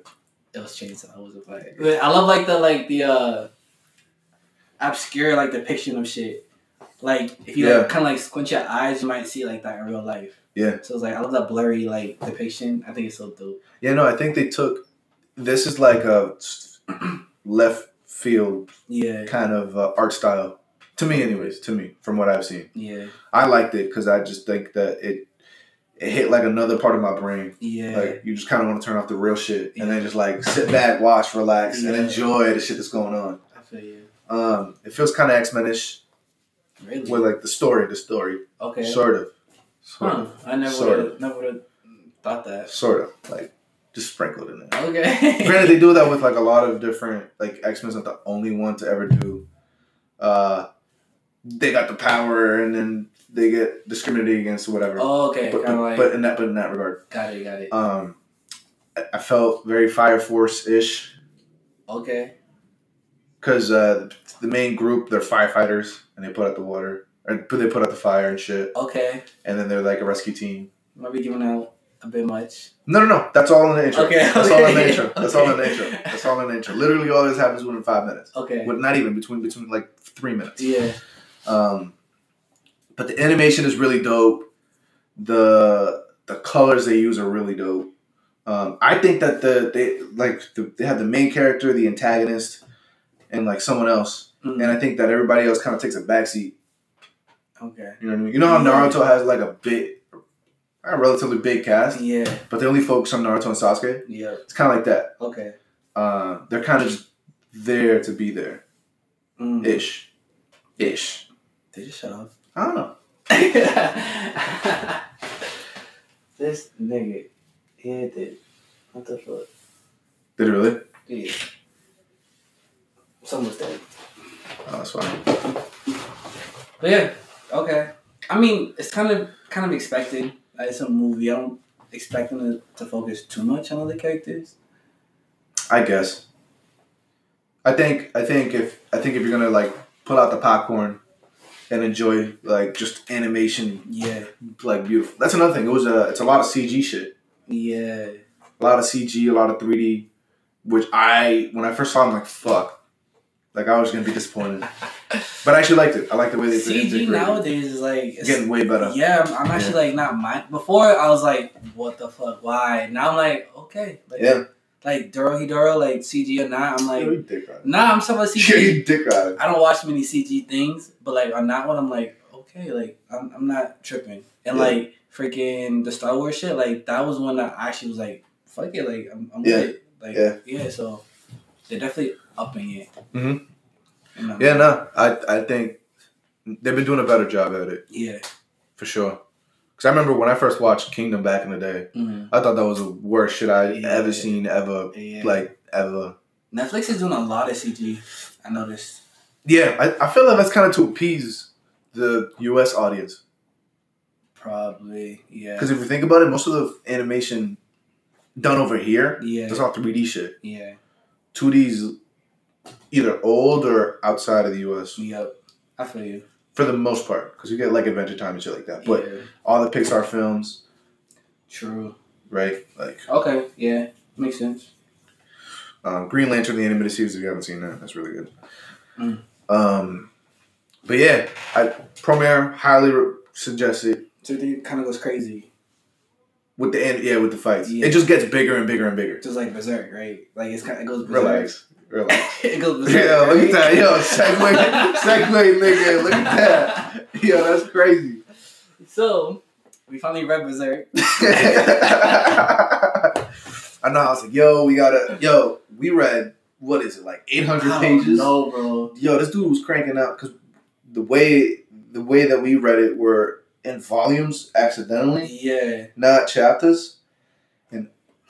It was chainsaw. It fire. But I love like the like the uh obscure like depiction of shit. Like if you Yeah. like, kind of like squint your eyes, you might see like that in real life. Yeah. So it's like I love that blurry like depiction. I think it's so dope. Yeah, no, I think they took this is like a *clears throat* left field Yeah. kind of uh, art style to me, anyways. To me, from what I've seen, Yeah. I liked it because I just think that it it hit like another part of my brain. Yeah. Like you just kind of want to turn off the real shit and then just like sit back, watch, relax, and enjoy the shit that's going on. I feel you. Um, it feels kind of X Men-ish Really? with like the story, the story, okay. sort of. Sort Huh. of. I never never would have Thought that. Sort of like just sprinkled in there. Okay. Granted, they do that with like a lot of different like X Men's not the only one to ever do. Uh, they got the power and then they get discriminated against or whatever. oh, okay. but, of like. but in that but in that regard, got it. Got it. um, I, felt very Fire Force ish okay. because uh, the main group they're firefighters and they put out the water or they put out the fire and shit, Okay. and then they're like a rescue team. Might be giving out a bit much. No, no, no. That's all in the intro. Okay, That's all in the intro. That's all in the intro. That's all in the intro. Literally, all this happens within five minutes. Okay. With not even between between like three minutes. Yeah. Um, but the animation is really dope. The the colors they use are really dope. Um, I think that the they like the, they have the main character, the antagonist, and like someone else, Mm. and I think that everybody else kind of takes a backseat. Okay. You know what I mean? You know how Naruto has like a big, a relatively big cast, Yeah. but they only focus on Naruto and Sasuke. Yeah. It's kind of like that. Okay. Uh, they're kind of just there to be there, Mm. ish, ish. Did you shut up? I don't know. this nigga hit it. What the fuck? Did it really? Yeah. Someone's dead. Oh, that's fine. But yeah, okay. I mean, it's kind of kind of expected. Like, it's a movie. I don't expect them to, to focus too much on other characters. I guess. I think I think if I think if you're gonna like pull out the popcorn and enjoy like just animation Yeah. like beautiful. That's another thing. It was a it's a lot of CG shit. Yeah. A lot of CG, a lot of 3D, which I when I first saw, it, I'm like fuck. Like I was gonna be disappointed, *laughs* but I actually liked it. I like the way they CG it. nowadays is like it's, getting way better. Yeah, I'm, I'm actually like not mind. Before I was like, what the fuck? Why? Now I'm like, okay. Like, Yeah. Like Dorohedoro, like CG or not, I'm like, nah, I'm talking about CG. you dick riding. I don't watch many CG things, but like on that one, I'm like, okay, like I'm, I'm not tripping. And Yeah. like freaking the Star Wars shit, like that was one that I actually was like, fuck it, like I'm, I'm Yeah. good. Like Yeah. yeah, so they're definitely upping it. Mhm. Yeah, no, I I think they've been doing a better job at it Yeah. for sure. Because I remember when I first watched Kingdom back in the day, Mhm. I thought that was the worst shit I Yeah. ever seen ever, Yeah. like ever. Netflix is doing a lot of CG. I noticed. Yeah, I, I feel like that's kind of to appease the U.S. audience. Probably. Yeah. Because if you think about it, most of the animation done over here, Yeah. that's all 3D shit. Yeah. 2D's either old or outside of the U.S. Yep. I feel you. For the most part, because you get like Adventure Time and shit like that. But yeah. all the Pixar films, True. right? Like Okay. Yeah. Makes sense. um, Green Lantern, the animated series. If you haven't seen that, that's really good. Mm. Um, but yeah, I Promare highly re- suggest it So it kind of goes crazy. with the end. Yeah, with the fights, Yeah. it just gets bigger and bigger and bigger. Just like Berserk, right? Like it's kind of, it goes berserk. Relax, relax. *laughs* it goes berserk. Yeah, look at that. Yo, *laughs* segue, segue, nigga. Look at that. Yo, that's crazy. So we finally read Berserk. *laughs* I know. I was like, yo, we gotta, yo, we read what is it like eight hundred pages? No, bro. Yo, this dude was cranking out because the way the way that we read it were in volumes accidentally, Yeah. not chapters.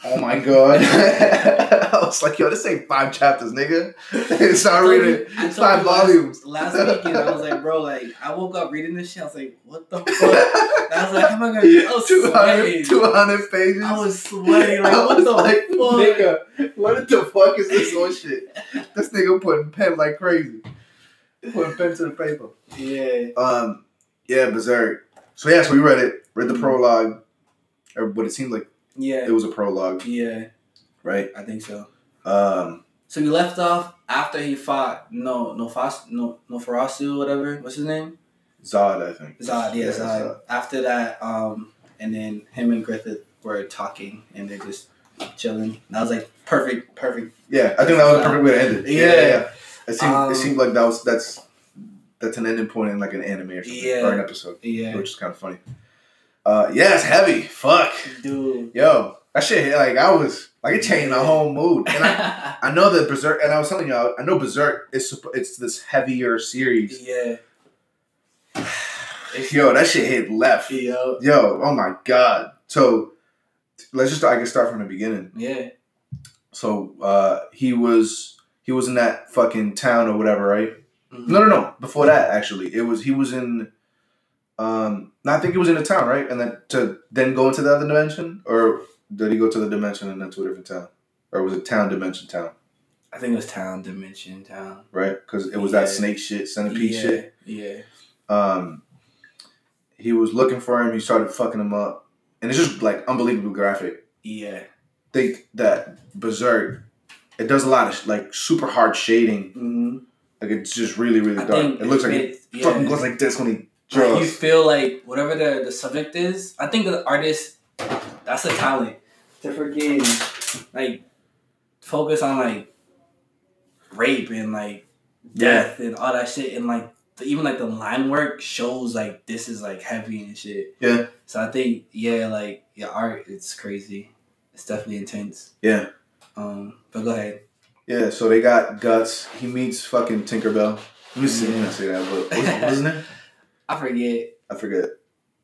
And oh my god, *laughs* I was like, yo, this ain't five chapters, nigga. *laughs* It's not told reading. you- I It's told five you last- volumes. Last weekend, I was like, bro, like I woke up reading this shit. I was like, what the fuck? *laughs* I was like, how am I gonna? I was 200, 200 pages. I was sweating. Like, I what was the like, fuck? nigga, what the fuck is this on shit? This nigga putting pen like crazy. Putting pen to the paper. Yeah. Um, yeah, Berserk. So yeah, so we read it, read the prologue, or what it seemed like Yeah. it was a prologue, Yeah. right? I think so. Um, So we left off after he fought no no Fas no no Farasu whatever what's his name Zod, I think. Zod yeah, Yeah, Zod. Zod. After that um and then him and Griffith were talking and they're just chilling. And I was like perfect perfect Yeah, I think that was a perfect way to end it. Yeah, Yeah. yeah. It seemed Um, it seemed like that was that's that's an ending point in like an anime or something Yeah. or an episode, yeah which is kind of funny. Uh, yeah, it's heavy. Fuck, dude. yo, that shit hit like I was like it changed my whole mood. And I, *laughs* I know that Berserk, and I was telling y'all, I know Berserk is it's this heavier series. yeah. *sighs* Yo, that shit hit left. Yo. Yo, oh my god. So let's just I can start from the beginning. Yeah. So uh, he was he was in that fucking town or whatever, right? Mhm. No, no, no. Before that, actually, it was he was in. Um, I think he was in a town, right? And then to then go into the other dimension, or did he go to the dimension and then to a different town, or was it town dimension town, I think it was Town Dimension Town. right? Because it was that snake shit, centipede yeah. shit. Yeah. Um, he was looking for him. He started fucking him up, and it's just like unbelievably graphic. Yeah. Think that Berserk, it does a lot of like super hard shading. Mm-hmm. Like it's just really, really I dark. It looks like it- it yeah. fucking goes like this when he Like, you feel like whatever the, the subject is, I think the artist, that's a talent to freaking like focus on like rape and like death and all that shit and like the, even like the line work shows like this is like heavy and shit. Yeah. So I think yeah, like your art, it's crazy. It's definitely intense. Yeah. Um, but go ahead. Yeah, so they got guts. He meets fucking Tinkerbell. Let me see. Let me say that. But what's, what's his *laughs* name? I forget. I forget.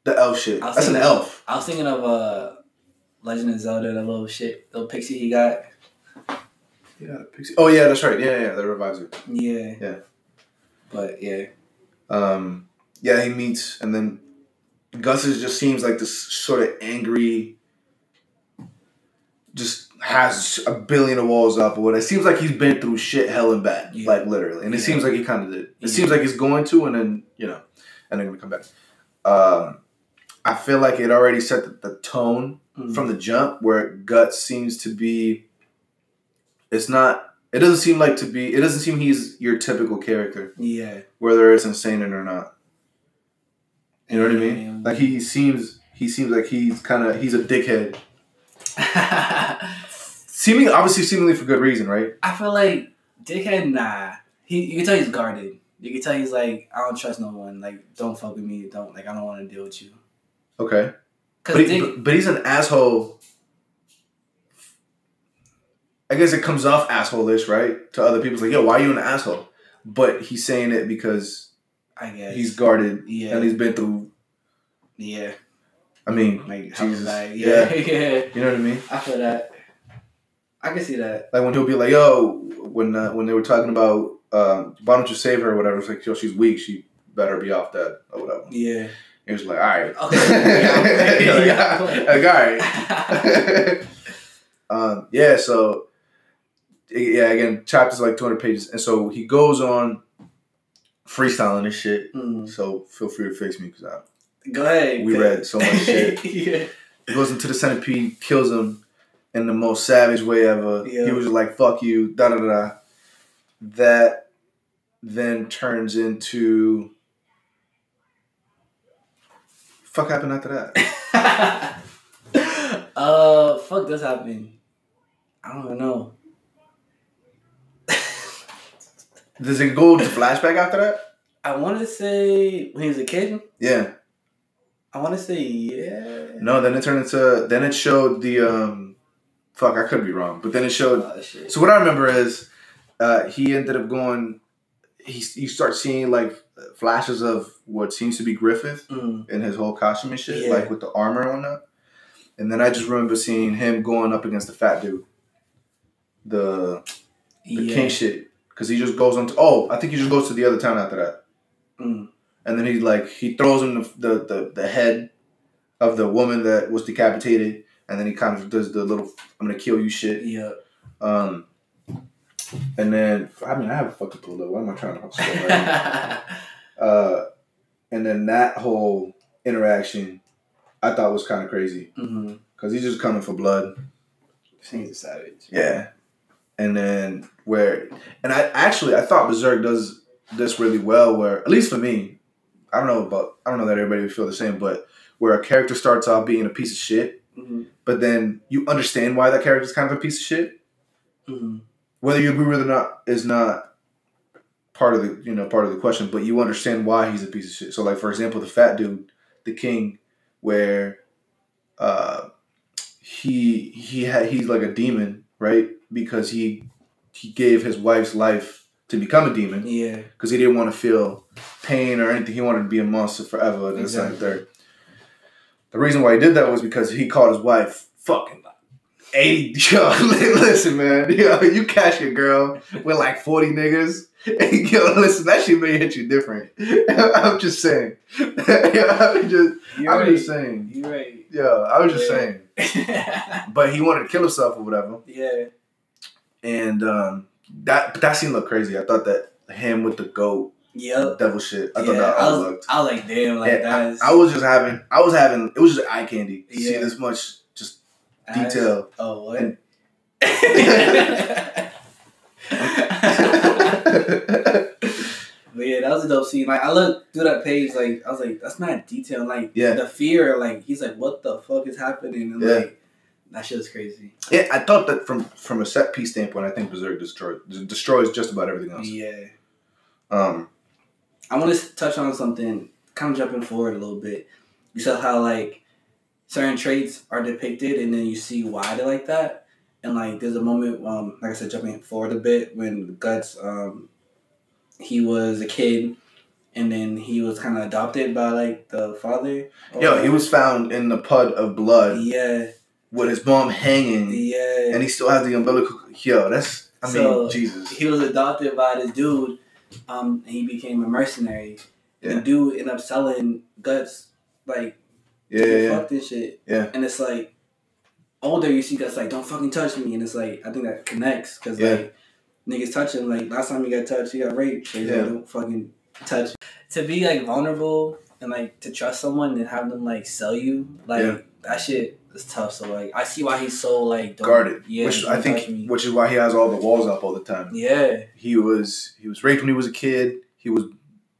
The elf shit. That's say an elf. I was thinking of uh, Legend of Zelda, the little shit, little pixie he got. Yeah, pixie. Oh yeah, that's right. Yeah, yeah, the reviser. Yeah. Yeah. But yeah. Um, yeah, he meets, and then Guts is just seems like this sort of angry. Just has a billion of walls up or what. It seems like he's been through shit, hell and back, Yeah. like literally. And it Yeah. seems like he kind of did. It Yeah. seems like he's going to, and then you know, and then gonna come back. Um, I feel like it already set the, the tone Mm. from the jump where Guts seems to be it's not it doesn't seem like to be it doesn't seem he's your typical character, yeah. whether it's insane or not. You know what I mean? Like he seems he seems like he's kinda he's a dickhead. *laughs* Seeming obviously seemingly for good reason, right? I feel like Dickhead, nah. He, you can tell he's guarded. You can tell he's like, I don't trust no one. Like, don't fuck with me. Don't like, I don't want to deal with you. Okay. But, he, but, he's an asshole. I guess it comes off asshole-ish, right? To other people, it's like, yo, why are you an asshole? But he's saying it because I guess he's guarded yeah, and he's been through. yeah, I mean, like Jesus. like, yeah, *laughs* yeah. you know what I mean? I feel that. I can see that. Like when he'll be like, "Yo," when uh, when they were talking about, um, "Why don't you save her?" or whatever. It's like, "Yo, she's weak. She better be off that or whatever." Yeah. He was like, "All right." Okay. *laughs* Like, Yeah. *laughs* like, all right. *laughs* um, yeah. So, yeah. Again, chapters like two hundred pages, and so he goes on freestyling this shit. Mm. So feel free to fix me because I. Go ahead. We read so much shit. yeah. he goes into the centipede, kills him in the most savage way ever. Yeah. He was like, "Fuck you," da da da. That then turns into. Fuck happened after that? *laughs* uh, fuck this happened. I don't even know. *laughs* Does it go to flashback after that? I want to say when he was a kid. Yeah. I want to say yeah. No, then it turned into. Then it showed the. um Fuck, I could be wrong, but then it showed. Oh. So what I remember is, uh, he ended up going. He you start seeing like flashes of what seems to be Griffith Mm. in his whole costume and shit, Yeah. like with the armor on that. And then I just remember seeing him going up against the fat dude, the the yeah. king shit, because he just goes on. To, oh, I think he just goes to the other town after that, Mm. and then he like he throws him the the, the, the head of the woman that was decapitated, and then he kind of does the little "I'm gonna kill you" shit. Yeah. Um, and then I mean I have a fucking pull up. What am I trying to scroll right? *laughs* Uh, and then that whole interaction, I thought was kind of crazy mm-hmm. because he's just coming for blood. He's a savage. Yeah, and then where, and I actually I thought Berserk does this really well. Where at least for me, I don't know about I don't know that everybody would feel the same, but where a character starts off being a piece of shit, Mm-hmm. but then you understand why that character is kind of a piece of shit. Mm-hmm. Whether you agree with it or not is not part of the you know part of the question, but you understand why he's a piece of shit. So like for example, the fat dude, the king, where uh he he had he's like a demon, right? Because he he gave his wife's life to become a demon Yeah. because he didn't want to feel pain or anything. He wanted to be a monster forever. And this and the Exactly. third. The reason why he did that was because he called his wife fucking 80. *laughs* Yo, listen, man. Yo, you catch your girl with like 40 niggas. Yo, listen, that shit may hit you different. *laughs* I'm just saying. *laughs* I'm just, You're I'm right. just saying. You're right. Yo, I was just Yeah. saying. But he wanted to kill himself or whatever. yeah. And um, that that scene looked crazy. I thought that him with the goat Yep. devil shit. I thought that I was, looked. I was like, damn, like Yeah, I, that's. I was just having. I was having. It was just eye candy. To see this much detail. Oh what? And- But yeah, that was a dope scene. Like I looked through that page, like I was like, that's not detail. Like Yeah. the fear, like he's like, what the fuck is happening? And Yeah. like that shit was crazy. yeah, I thought that from from a set piece standpoint, I think Berserk destroyed destroys just about everything else. Yeah. Um, I want to touch on something, kind of jumping forward a little bit. You saw how like certain traits are depicted, and then you see why they're like that. And like, there's a moment, um, like I said, jumping forward a bit when Guts, um, he was a kid, and then he was kind of adopted by like the father. yo, he was found in the pud of blood Yeah, with his mom hanging, yeah. and he still has the umbilical. Yo, that's. I mean, So, Jesus. he was adopted by this dude. Um, and he became a mercenary. Yeah. The dude ended up selling guts, like Yeah, yeah, yeah. fuck this shit. Yeah. And it's like older, you see guts like don't fucking touch me, and it's like I think that connects because Yeah. like niggas touch him. Like last time he got touched, he got raped. So Yeah. like, don't fucking touch. me." To be like vulnerable and like to trust someone and have them like sell you, like Yeah. that shit is tough. So like I see why he's so like don't, Guarded. Yeah, which I think, which is why he has all the walls up all the time. Yeah. he was he was raped when he was a kid. He was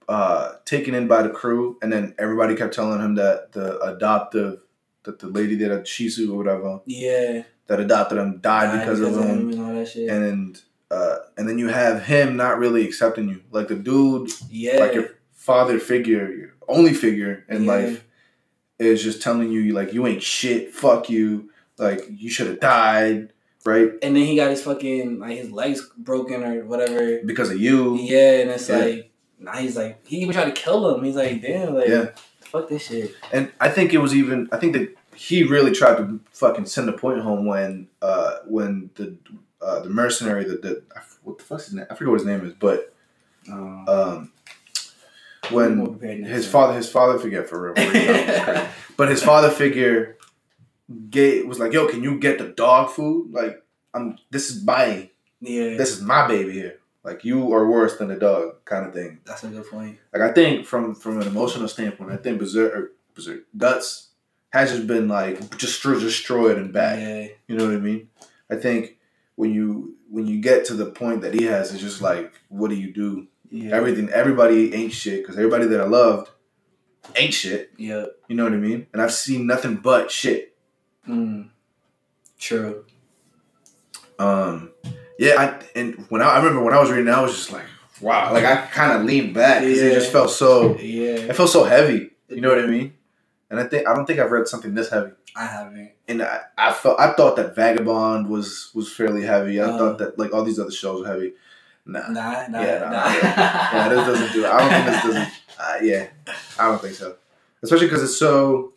uh, taken in by the crew, and then everybody kept telling him that the adoptive, that the lady that had Shisu or whatever Yeah. that adopted him died Died because, of him, and all that shit. and uh, and then you have him not really accepting you, like the dude, yeah. like your father figure, your only figure in Yeah. life, is just telling you like you ain't shit, fuck you, like you should have died, right, and then he got his fucking like his legs broken or whatever. because of you. Yeah, and it's Yeah. like now he's like he even tried to kill him. He's like, damn, like Yeah. fuck this shit. And I think it was even I think that he really tried to fucking send a point home when uh when the uh the mercenary the, the what the fuck's his name? I forget what his name is, but Um, um when his father his father figure for real, for real, that was crazy. *laughs* but his father figure gave was like, yo, can you get the dog food? Like I'm this is my Yeah, this is my baby here. Like you are worse than the dog kind of thing. that's a good point. Like I think from from an emotional standpoint, I think Berserk, or Berserk Guts has just been like just destroyed, destroyed and back. Yeah, You know what I mean? I think when you when you get to the point that he has, it's just like, what do you do? yeah, Everything, everybody ain't shit because everybody that I loved ain't shit. yeah. You know what I mean? And I've seen nothing but shit. Mm. True. Um, yeah, I and when I, I remember when I was reading, I was just like, wow, like I kind of leaned back because it just felt so. Yeah, It felt so heavy. You know what I mean? And I think I don't think I've read something this heavy. I haven't. And I, I felt I thought that Vagabond was was fairly heavy. I Oh. thought that like all these other shows were heavy. Nah, Nah, nah, Yeah, nah. nah, yeah, this doesn't do it. I don't think this doesn't. Uh, yeah, I don't think so. Especially because it's so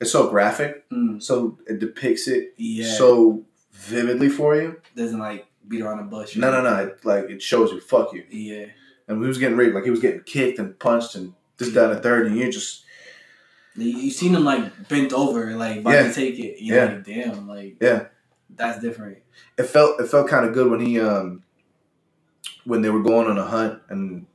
it's so graphic. Mm, So it depicts it yeah, so vividly for you. doesn't like beat around the bush. No, no, no. It, like it shows you, fuck you. Yeah, And he was getting raped, like he was getting kicked and punched and this, that, and the third, and you're just you, you seen him like bent over, like about Yeah. to take it. You're Yeah. like, damn, like Yeah. that's different. it felt it felt kind of good when he um when they were going on a hunt and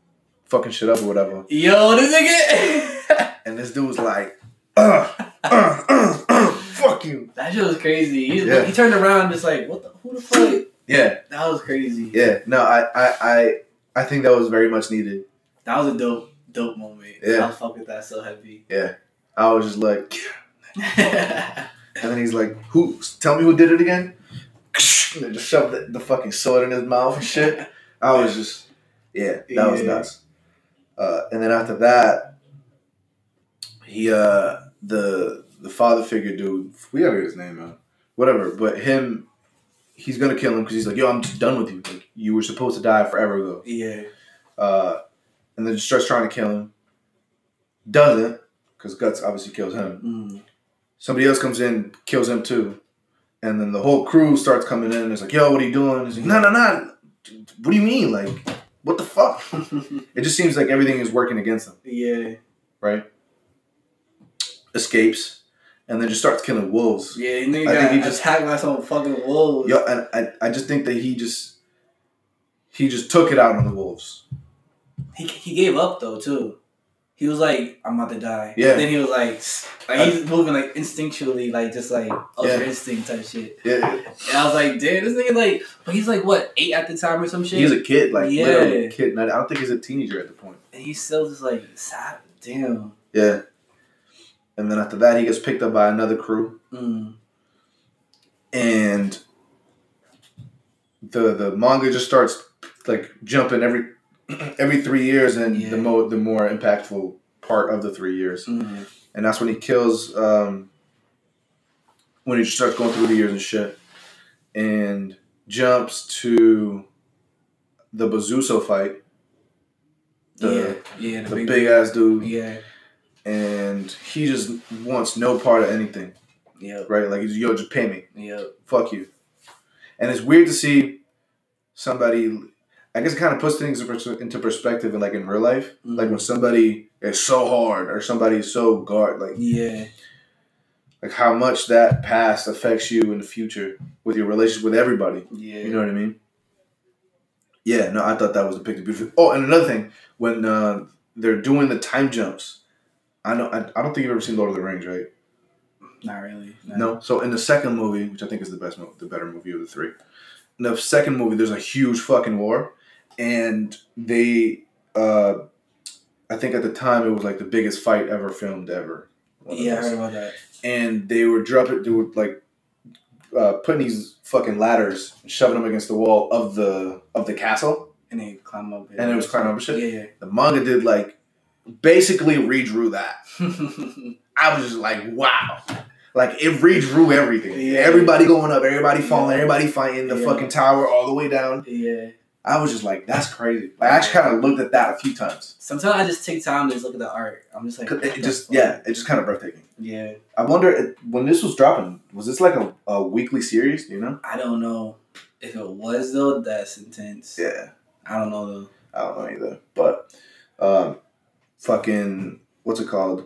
fucking shit up or whatever. Yo, this nigga. *laughs* And this dude was like, uh, uh, uh, fuck you. that shit was crazy. He, Yeah. he turned around just like, what the who the fuck? Yeah, That was crazy. yeah. No, I, I, I, I think that was very much needed. That was a dope, dope moment. Yeah. I was fucking that so heavy. Yeah, I was just like, *laughs* *laughs* and then he's like, who? Tell me who did it again. *laughs* And then just shoved the, the fucking sword in his mouth and shit. I was just, yeah, that was Yeah. nuts. Uh, and then after that, he, uh, the the father figure dude, we gotta get his name out, whatever. But him, he's gonna kill him because he's like, yo, I'm just done with you. Like you were supposed to die forever ago. yeah. Uh, and then just starts trying to kill him. Doesn't, because Guts obviously kills him. Mm. Somebody else comes in, kills him too. and then the whole crew starts coming in. and It's like, yo, what are you doing? He's like, no, no, no. What do you mean? Like, what the fuck? *laughs* It just seems like everything is working against him, yeah, right? Escapes, and then just starts killing wolves. yeah. And then you I got think he just- attacked by some fucking wolves. Yo, and I, I just think that he just he just took it out on the wolves. He he gave up though too. He was like, "I'm about to die." Yeah. Then he was like, like he's moving like instinctually, like just like ultra Yeah. instinct type shit. Yeah, And I was like, "Damn, this nigga like," but he's like what eight at the time or some shit. he's a kid, like Yeah. literally a kid. And I I don't think he's a teenager at the point. and he's still just like sad. Damn. Yeah. And then after that, he gets picked up by another crew, Mm. and the the manga just starts like jumping every *clears throat* every three years, and Yeah. the mo the more impactful part of the three years, Mm. and that's when he kills um, when he starts going through the years and shit, and jumps to the Bazuso fight, the yeah, yeah. the big ass dude, Yeah, and he just wants no part of anything, yeah, right? Like yo, just pay me. yeah. fuck you. And it's weird to see somebody. I guess it kind of puts things into perspective, and like in real life, like when somebody is so hard or somebody is so guard, like Yeah, like how much that past affects you in the future with your relationship with everybody. yeah. You know what I mean? Yeah, no, I thought that was depicted beautifully. Oh, and another thing, when uh, they're doing the time jumps, I know I, I don't think you've ever seen Lord of the Rings, right? Not really. No. So in the second movie, which I think is the best, the better movie of the three, in the second movie, there's a huge fucking war, and they, uh, I think at the time it was like the biggest fight ever filmed ever. Yeah, I heard about that. And they were dropping, they were like, uh, putting these fucking ladders, and shoving them against the wall of the of the castle. And they climb up. And it was climbing up shit? Yeah, The manga did like, basically redrew that. *laughs* I was just like, wow. Like it redrew everything. Yeah. Everybody going up, everybody falling, Yeah. everybody fighting the Yeah. fucking tower all the way down. yeah. I was just like, that's crazy. I actually kind of looked at that a few times. Sometimes I just take time to just look at the art. I'm just like, It just, fuck? yeah, it just kind of breathtaking. yeah. I wonder when this was dropping, was this like a, a weekly series? You know? I don't know if it was though. That's intense. Yeah, I don't know though. I don't know either. But, um, fucking, what's it called?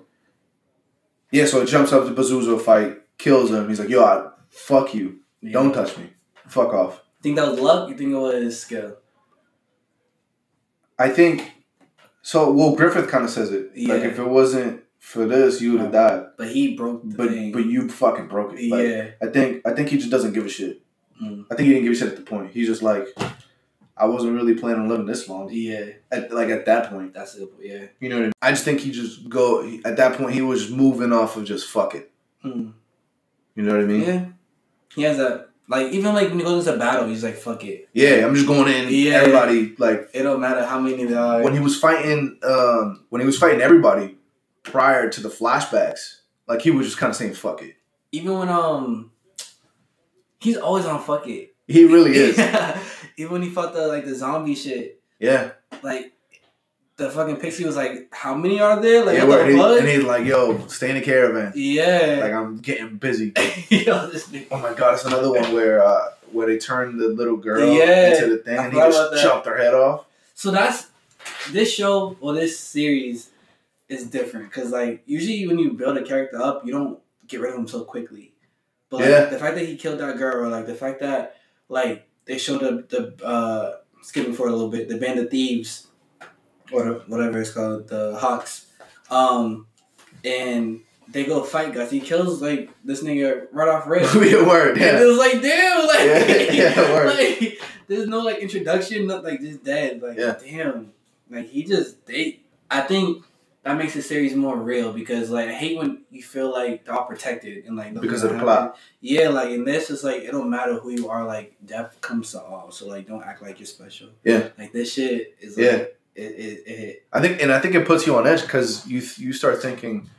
Yeah, so it jumps up to Bazuso fight, kills him. He's like, yo, I, fuck you. Yeah. Don't touch me. Fuck off. think that was luck. You think it was skill? I think so. Well, Griffith kind of says it. Like if it wasn't for this, you would have died. But he broke the But thing. but you fucking broke it. Like, yeah. I think I think he just doesn't give a shit. Mm. I think he didn't give a shit at the point. He's just like, I wasn't really planning on living this long. Yeah. At, like at that point, That's it. Yeah. you know what I mean. I just think he just go at that point. He was just moving off of just fuck it. Hmm. You know what I mean? Yeah. He has that. Like even like when he goes into battle, he's like, "Fuck it." Yeah, I'm just going in. Yeah. Everybody like It don't matter how many there are. when he was fighting. Um, when he was fighting everybody prior to the flashbacks, like he was just kind of saying fuck it. even when um, he's always on fuck it. He really is. *laughs* even when he fought the like the zombie shit, Yeah. like the fucking pixie was like, "How many are there?" Like yeah, what the fuck? and he's like, "Yo, stay in the caravan." yeah. Like I'm getting busy. *laughs* Yo, this nigga. Oh my god, it's another one where uh, where they turn the little girl Yeah, into the thing I and he just chopped her head off. So that's this show or this series is different because like usually when you build a character up, you don't get rid of him so quickly. But like, Yeah. the fact that he killed that girl, or like the fact that like they showed up the uh, skipping for a little bit, the band of thieves, or whatever it's called, the Hawks, um, and they go fight guys. He kills like this nigga right off rip. *laughs* Be a word, And it was like, damn, *laughs* like, Yeah, *laughs* yeah, word. like, there's no like introduction, not like just dead. Like, Yeah. damn, like he just they. I think that makes the series more real because like I hate when you feel like they're all protected and like Because of the plot. happen. Yeah, like in this, it's like it don't matter who you are. Like death comes to all, so like don't act like you're special. Yeah. like this shit is like, Yeah. it, it, it, I think, and I think it puts you on edge because you you start thinking,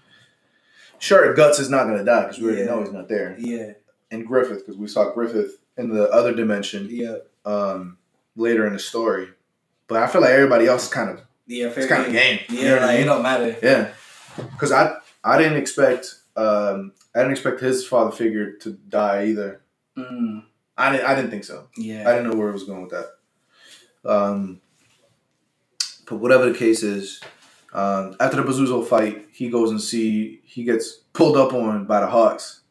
sure, Guts is not gonna die because we already Yeah. know he's not there, yeah, and Griffith because we saw Griffith in the other dimension yeah, um, later in the story, but I feel like everybody else is kind of yeah. it's kind of game. Yeah, You know what I like it don't matter. Yeah, because I I didn't expect um, I didn't expect his father figure to die either. Mm, I didn't. I didn't think so. yeah. I didn't know where it was going with that. Um, but whatever the case is, um, after the Bazuso fight, he goes and see he gets pulled up on by the Hawks,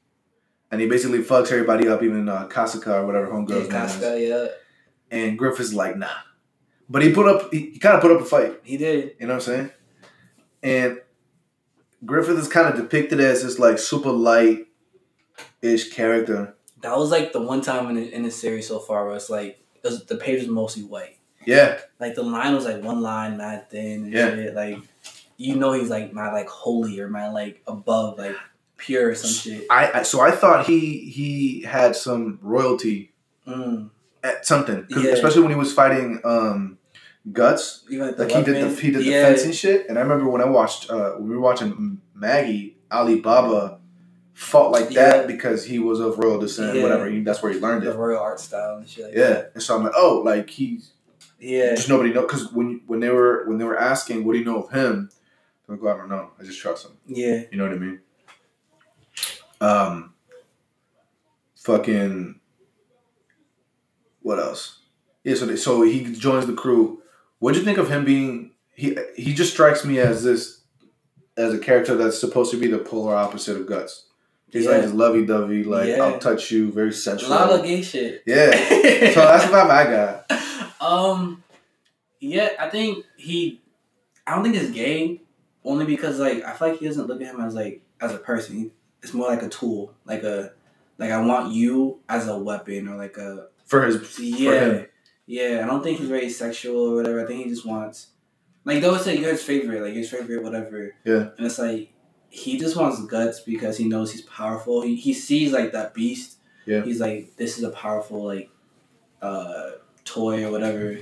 and he basically fucks everybody up, even uh, Casca or whatever yeah, homegirl's name is. Yeah. And Griffith's like, nah, but he put up. He, he kind of put up a fight. He did. You know what I'm saying? And Griffith is kind of depicted as this like super light ish character. That was like the one time in the, in the series so far where it's like it was, the page was mostly white. Yeah, Like the line was like one line, not thin and Yeah. shit. Like you know he's like not like holy or not like above, like pure or some shit. I, I so I thought he he had some royalty Mm. at something, Yeah. especially when he was fighting um guts. Even like the Like he did the he did the fencing shit, and I remember when I watched uh when we were watching Magi Alibaba fought like that Yeah. because he was of royal descent, Yeah. whatever. He, that's where he learned the it. The royal art style and shit like Yeah, that. and so I'm like, oh, like he's Yeah. just nobody know because when when they were when they were asking what do you know of him, they're like, well, I don't know, I just trust him. Yeah. You know what I mean? Um, fucking. What else? Yeah, so they, so he joins the crew. What'd you think of him being? He he just strikes me as this, as a character that's supposed to be the polar opposite of Guts. He's like Yeah. this lovey dovey, like Yeah. I'll touch you, very sensual. A lot of gay shit. yeah. *laughs* So that's the vibe I got. um, yeah, I think he. I don't think he's gay, only because like I feel like he doesn't look at him as like as a person. It's more like a tool, like a like I want you as a weapon or like a For his for yeah him. Yeah. I don't think he's very sexual or whatever. I think he just wants like they always say you're his favorite, like his favorite whatever. Yeah. and it's like he just wants guts because he knows he's powerful. He he sees like that beast. Yeah. he's like this is a powerful like uh toy or whatever.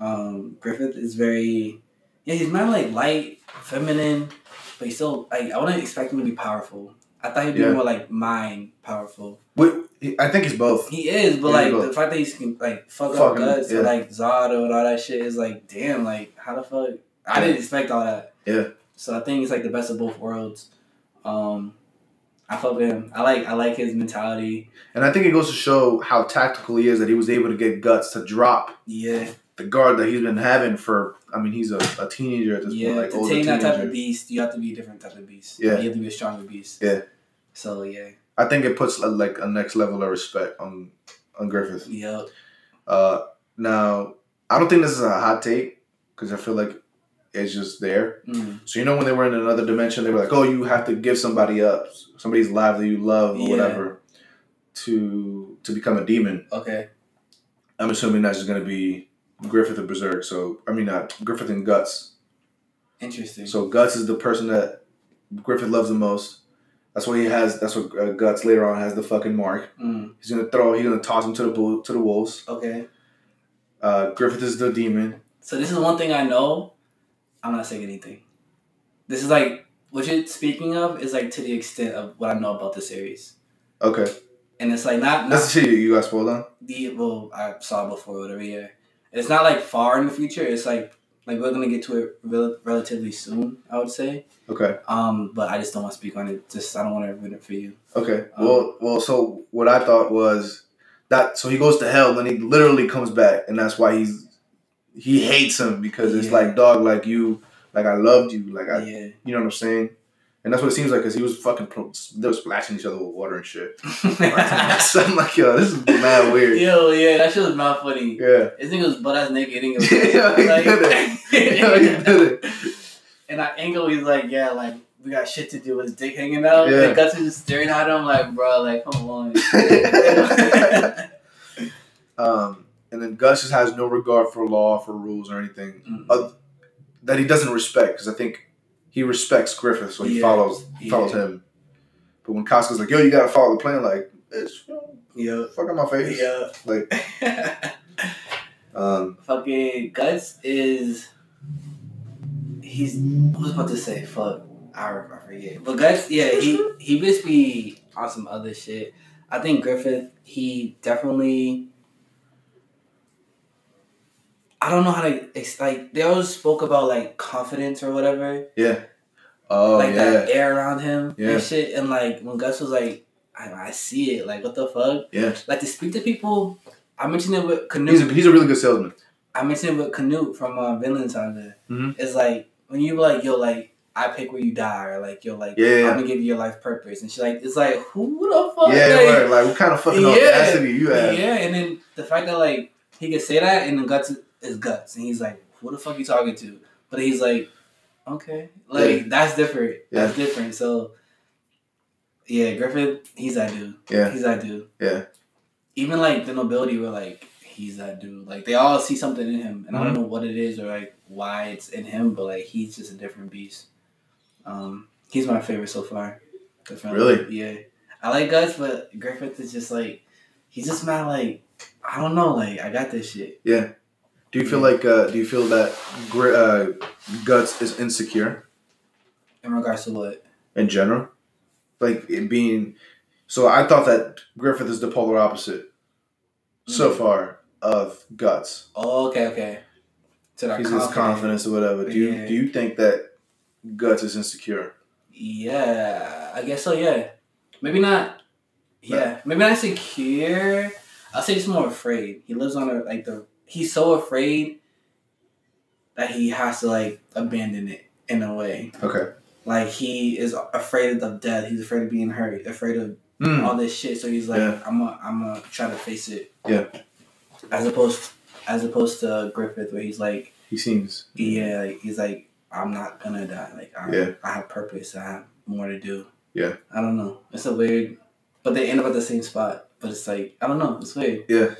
Um, Griffith is very, yeah, he's not like light, feminine, but he's still like I wouldn't expect him to be powerful. I thought he'd be Yeah. more like mind powerful. Wait, he- I think it's both. He is, but Yeah, like the fact that he's can like fuck up Fucking, guts yeah. or like Zod and all that shit is like damn, like how the fuck I didn't expect all that. Yeah. So I think it's like the best of both worlds. Um, I fuck with him. I like I like his mentality. And I think it goes to show how tactical he is that he was able to get guts to drop Yeah, the guard that he's been having for. I mean, he's a, a teenager at this yeah. point, like to tame that teenager. type of beast, you have to be a different type of beast. Yeah. you have to be a stronger beast. Yeah. So yeah, I think it puts a, like a next level of respect on on Griffith. yeah, Uh, now, I don't think this is a hot take because I feel like it's just there. mm. So you know when they were in another dimension, they were like, "Oh, you have to give somebody up, somebody's life that you love or Yeah. whatever, to to become a demon." okay, I'm assuming that's just gonna be Griffith and Berserk. So I mean, not Griffith and Guts. interesting. So Guts is the person that Griffith loves the most. That's why he has. That's what uh, Guts later on has the fucking mark. mm. He's gonna throw. He's gonna toss him to the bull, to the wolves. okay. Uh, Griffith is the demon. So this is one thing I know. I'm not saying anything. This is like what you're speaking of is like to the extent of what I know about the series, Okay, and it's like not not that's the shit you got spoiled on. the well I saw before whatever yeah. It's not like far in the future. It's like like we're gonna get to it rel- relatively soon. I would say. Okay, Um, but I just don't want to speak on it. Just I don't want to ruin it for you. okay. Um, well, well. So what I thought was that. So he goes to hell, then he literally comes back, and that's why he's he hates him because it's like dog, like you, like I loved you, like I, yeah. you know what I'm saying. And that's what it seems like because he was fucking, pro- they were splashing each other with water and shit. so *laughs* *laughs* I'm like, yo, this is mad weird. Yo, yeah, that shit was mad funny. Yeah. This nigga was butt ass naked. and Yeah, he *laughs* like, did Yeah, he did it. And I angle, he's like, yeah, like we got shit to do with his dick hanging out. Yeah. And Guts is just staring at him, like, bro, like, come on. um, and then Guts just has no regard for law, for rules, or anything Mm. uh, that he doesn't respect. Because I think he respects Griffith, so he Yeah. follows he follows Yeah. him. But when Casca's like, yo, you gotta follow the plan, like, bitch, yeah, fuck in my face. yeah. Like, *laughs* um, Fucking Guts is. He's. I was about to say, fuck. I, I forget. But Guts, yeah, he, he basically on some other shit. I think Griffith, he definitely. I don't know how to. It's like, they always spoke about like confidence or whatever. yeah. Oh, like yeah. that air around him Yeah. and shit. And like when Guts was like I, I see it. Like what the fuck? Yeah. Like to speak to people. I mentioned it with Canute. He's a, he's a really good salesman. I mentioned it with Canute from uh, Vinland Saga. Mhm. It's like when you like yo like I pick where you die or like yo like Yeah. I'm gonna give you your life purpose and she's like it's like who the fuck Yeah, like, right. Like what kind of fucking Yeah. audacity you have? Yeah, and then the fact that like he can say that and then guts is guts, and he's like, "Who the fuck you talking to?" But he's like, "Okay, like Yeah. that's different. That's different." So, yeah, Griffith, he's that dude. Yeah. He's that dude. Yeah. Even like the nobility were like, he's that dude. Like they all see something in him, and I Mm-hmm. don't know what it is or like why it's in him, but like he's just a different beast. Um, he's my favorite so far. Really? Yeah. I like Guts, but Griffith is just like he's just not like I don't know. Like I got this shit. Do you feel like uh, do you feel that Gri- uh, Guts is insecure In regards to what? in general? Like it being so I thought that Griffith is the polar opposite so Mhm. far of Guts. Oh, okay, okay. To that He's his confidence or whatever. Do you Yeah. do you think that Guts is insecure? Yeah, I guess so. Yeah, maybe not. Yeah, maybe not secure. I'll say he's more afraid. He lives on a like the. He's so afraid that he has to like abandon it in a way. Okay. Like he is afraid of death. He's afraid of being hurt. Afraid of Mm. all this shit. So he's like, Yeah. I'm gonna, I'm gonna try to face it. Yeah. As opposed, as opposed to Griffith, where he's like, He seems. yeah, like, he's like, I'm not gonna die. Like, I, Yeah. I have purpose. I have more to do. Yeah. I don't know. It's a weird, but they end up at the same spot. But it's like, I don't know. It's weird. Yeah.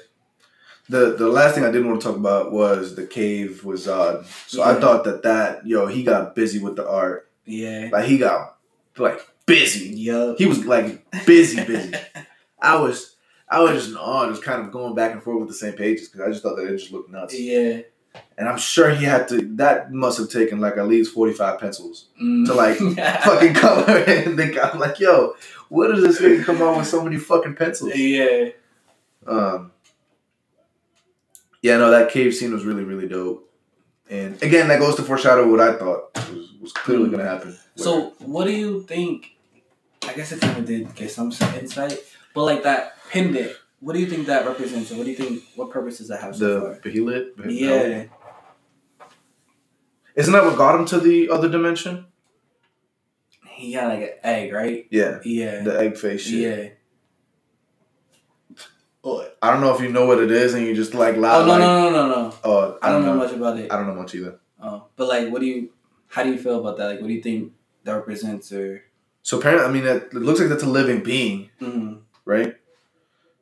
The the last thing I didn't want to talk about was the cave with Zodd. So I thought that that yo he got busy with the art. Yeah. Like he got like busy. Yup. He was like busy, busy. *laughs* I was I was just in awe, just kind of going back and forth with the same pages because I just thought that it just looked nuts. yeah. And I'm sure he had to. That must have taken like at least forty five pencils Mm. to like *laughs* fucking color it. And think I'm like, yo, what does this nigga come out with so many fucking pencils? yeah. Um, yeah, no, that cave scene was really, really dope. And again, that goes to foreshadow what I thought was, was clearly going to happen. So, what do you think? I guess it kind of did get some insight, but like that pendant, what do you think that represents? And what do you think? What purpose does that have so the? Behelit, Yeah, isn't that what got him to the other dimension? he got like an egg, right? Yeah, Yeah, the egg face shit. yeah. Oh, I don't know if you know what it is, and you just like loud. oh no, like, no, no, no, no! Oh, I don't know much about it. I don't know much either. Oh, but like, what do you? How do you feel about that? Like, what do you think that represents? Or So apparently, I mean, it, it looks like that's a living being, mm, right?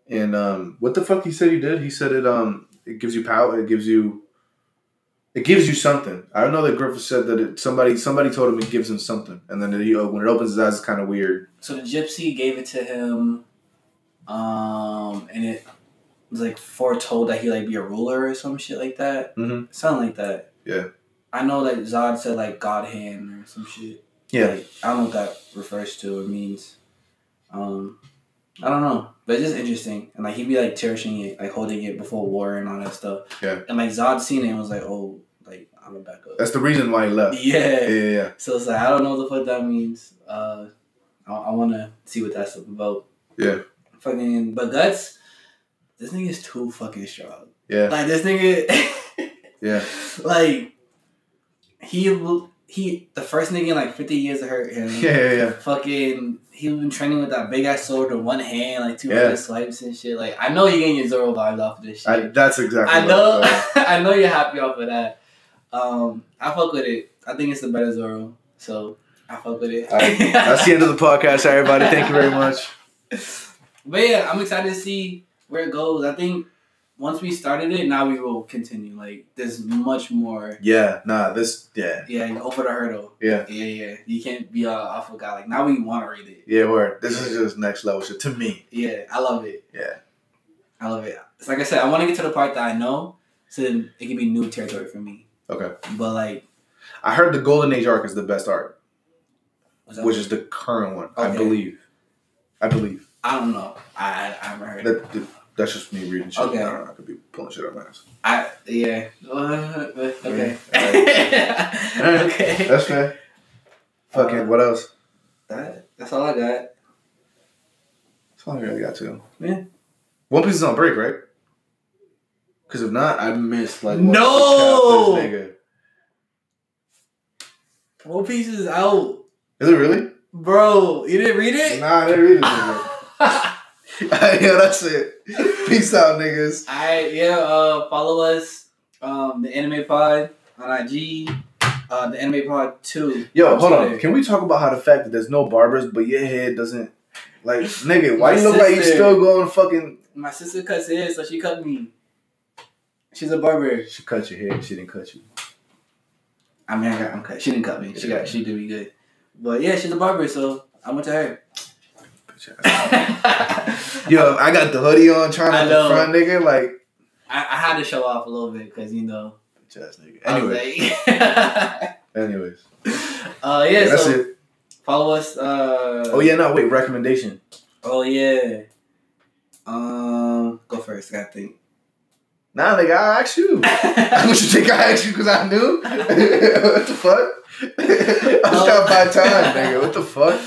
And um, what the fuck he said he did? He said it um, it gives you power. It gives you. It gives you something. I don't know that Griffith said that it, somebody somebody told him it gives him something, and then he, when it opens his eyes, it's kind of weird. so the gypsy gave it to him, um, and it was like foretold that he like be a ruler or some shit like that. Mhm. Something like that. Yeah. I know that Zodd said like God hand or some shit. Yeah, Like, I don't know what that refers to or means. Um, I don't know, but it's just interesting, and like he'd be like cherishing it, like holding it before war and all that stuff. Yeah. And like Zodd seen it and was like, "Oh, like I'm gonna back up." that's the reason why he left. yeah. Yeah, yeah, yeah. So it's like I don't know what the fuck that means. Uh, I, I want to see what that's about. Yeah. Fucking, but guts. This nigga is too fucking strong. yeah. Like this nigga. *laughs* Yeah. Like he will. He the first nigga in like fifty years to hurt him. *laughs* Yeah, yeah, yeah. Fucking, he was been training with that big ass sword with one hand, like two Yeah. hundred swipes and shit. Like I know you're getting your Zoro vibes off of this shit. I, that's exactly. I know. *laughs* I know you're happy off of that. Um, I fuck with it. I think it's the better Zoro, so I fuck with it. All right. That's the end of the podcast, everybody. Thank you very much. But yeah, I'm excited to see where it goes. I think once we started it, now we will continue. Like there's much more. Yeah, nah, this, yeah, Yeah, over the hurdle. yeah, Yeah, yeah. You can't be off of guy. Like now we want to read it. yeah. Word. This is just next level shit to me. Yeah, I love it. Yeah. I love it. It's like I said, I want to get to the part that I know, so then it can be new territory for me. Okay. But like, I heard the Golden Age arc is the best arc, which is the current one. I believe. I believe. I don't know. I I, haven't heard. That, that- that's just me reading shit. Okay. I don't know. I could be pulling shit out of my ass. I yeah. Uh, okay. *laughs* Okay. *laughs* That's fair. Fucking. What else? That, that's all I got. That's all I really got to. Yeah. One Piece is on break, right? Because if not, I missed like No! nigga. One Piece is out, Is it really? bro. You didn't read it? Nah, I didn't read it. Nigga. yeah, that's it. Peace out, niggas. Alright, yeah, uh, follow us, um, the Anime Pod on IG, uh, the Anime Pod 2. Yo, hold Twitter. on. Can we talk about how the fact that there's no barbers, but your head doesn't like nigga? Why you look like you still going fucking? My sister cuts hair, so she cut me. She's a barber. She cut your hair. She didn't cut you. I mean, I got, I'm cut. She didn't cut me. She got, she did me good. But yeah, she's a barber, so I went to her. Yo, I got the hoodie on, trying to the front, nigga. Like I, I had to show off a little bit because you know. bitch nigga. Anyway, like- *laughs* anyways, uh, yeah. yeah, that's so it. follow us. Uh, Oh yeah, no wait. Recommendation. Oh yeah. Um, go first. I gotta think. Nah, nigga, I asked you. *laughs* *laughs* what you think I asked you because I knew? what the fuck? I was trying to buy time, nigga. What the fuck?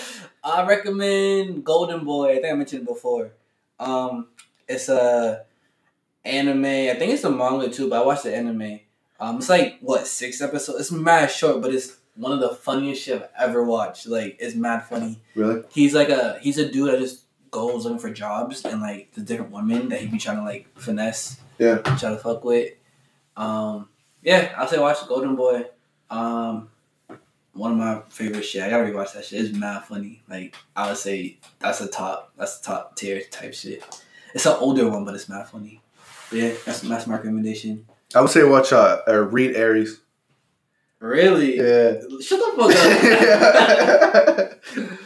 I recommend Golden Boy. I think I mentioned it before. Um, it's a anime. I think it's a manga too, but I watched the anime. Um, it's like what six episodes. It's mad short, but it's one of the funniest shit I've ever watched. Like, it's mad funny. Really? He's like a he's a dude that just goes looking for jobs and like the different women that he be trying to like finesse. Yeah. Try to fuck with. Um, yeah, I'll say watch Golden Boy. Um, one of my favorite shit. I gotta rewatch that shit. It's mad funny. Like I would say that's a top. That's the top tier type shit. It's an older one, but it's mad funny. But yeah, that's that's my recommendation. I would say watch uh, uh read Aries. Really? Yeah. Shut the fuck up.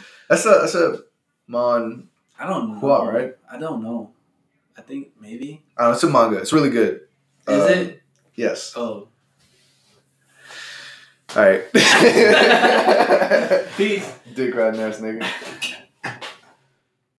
*laughs* that's a that's a mon. I don't know. What, right? I don't know. I think maybe. Uh, it's a manga. It's really good. Is Uh, it? Yes. Oh. All right. *laughs* *laughs* Peace. Dick riding ass nigga.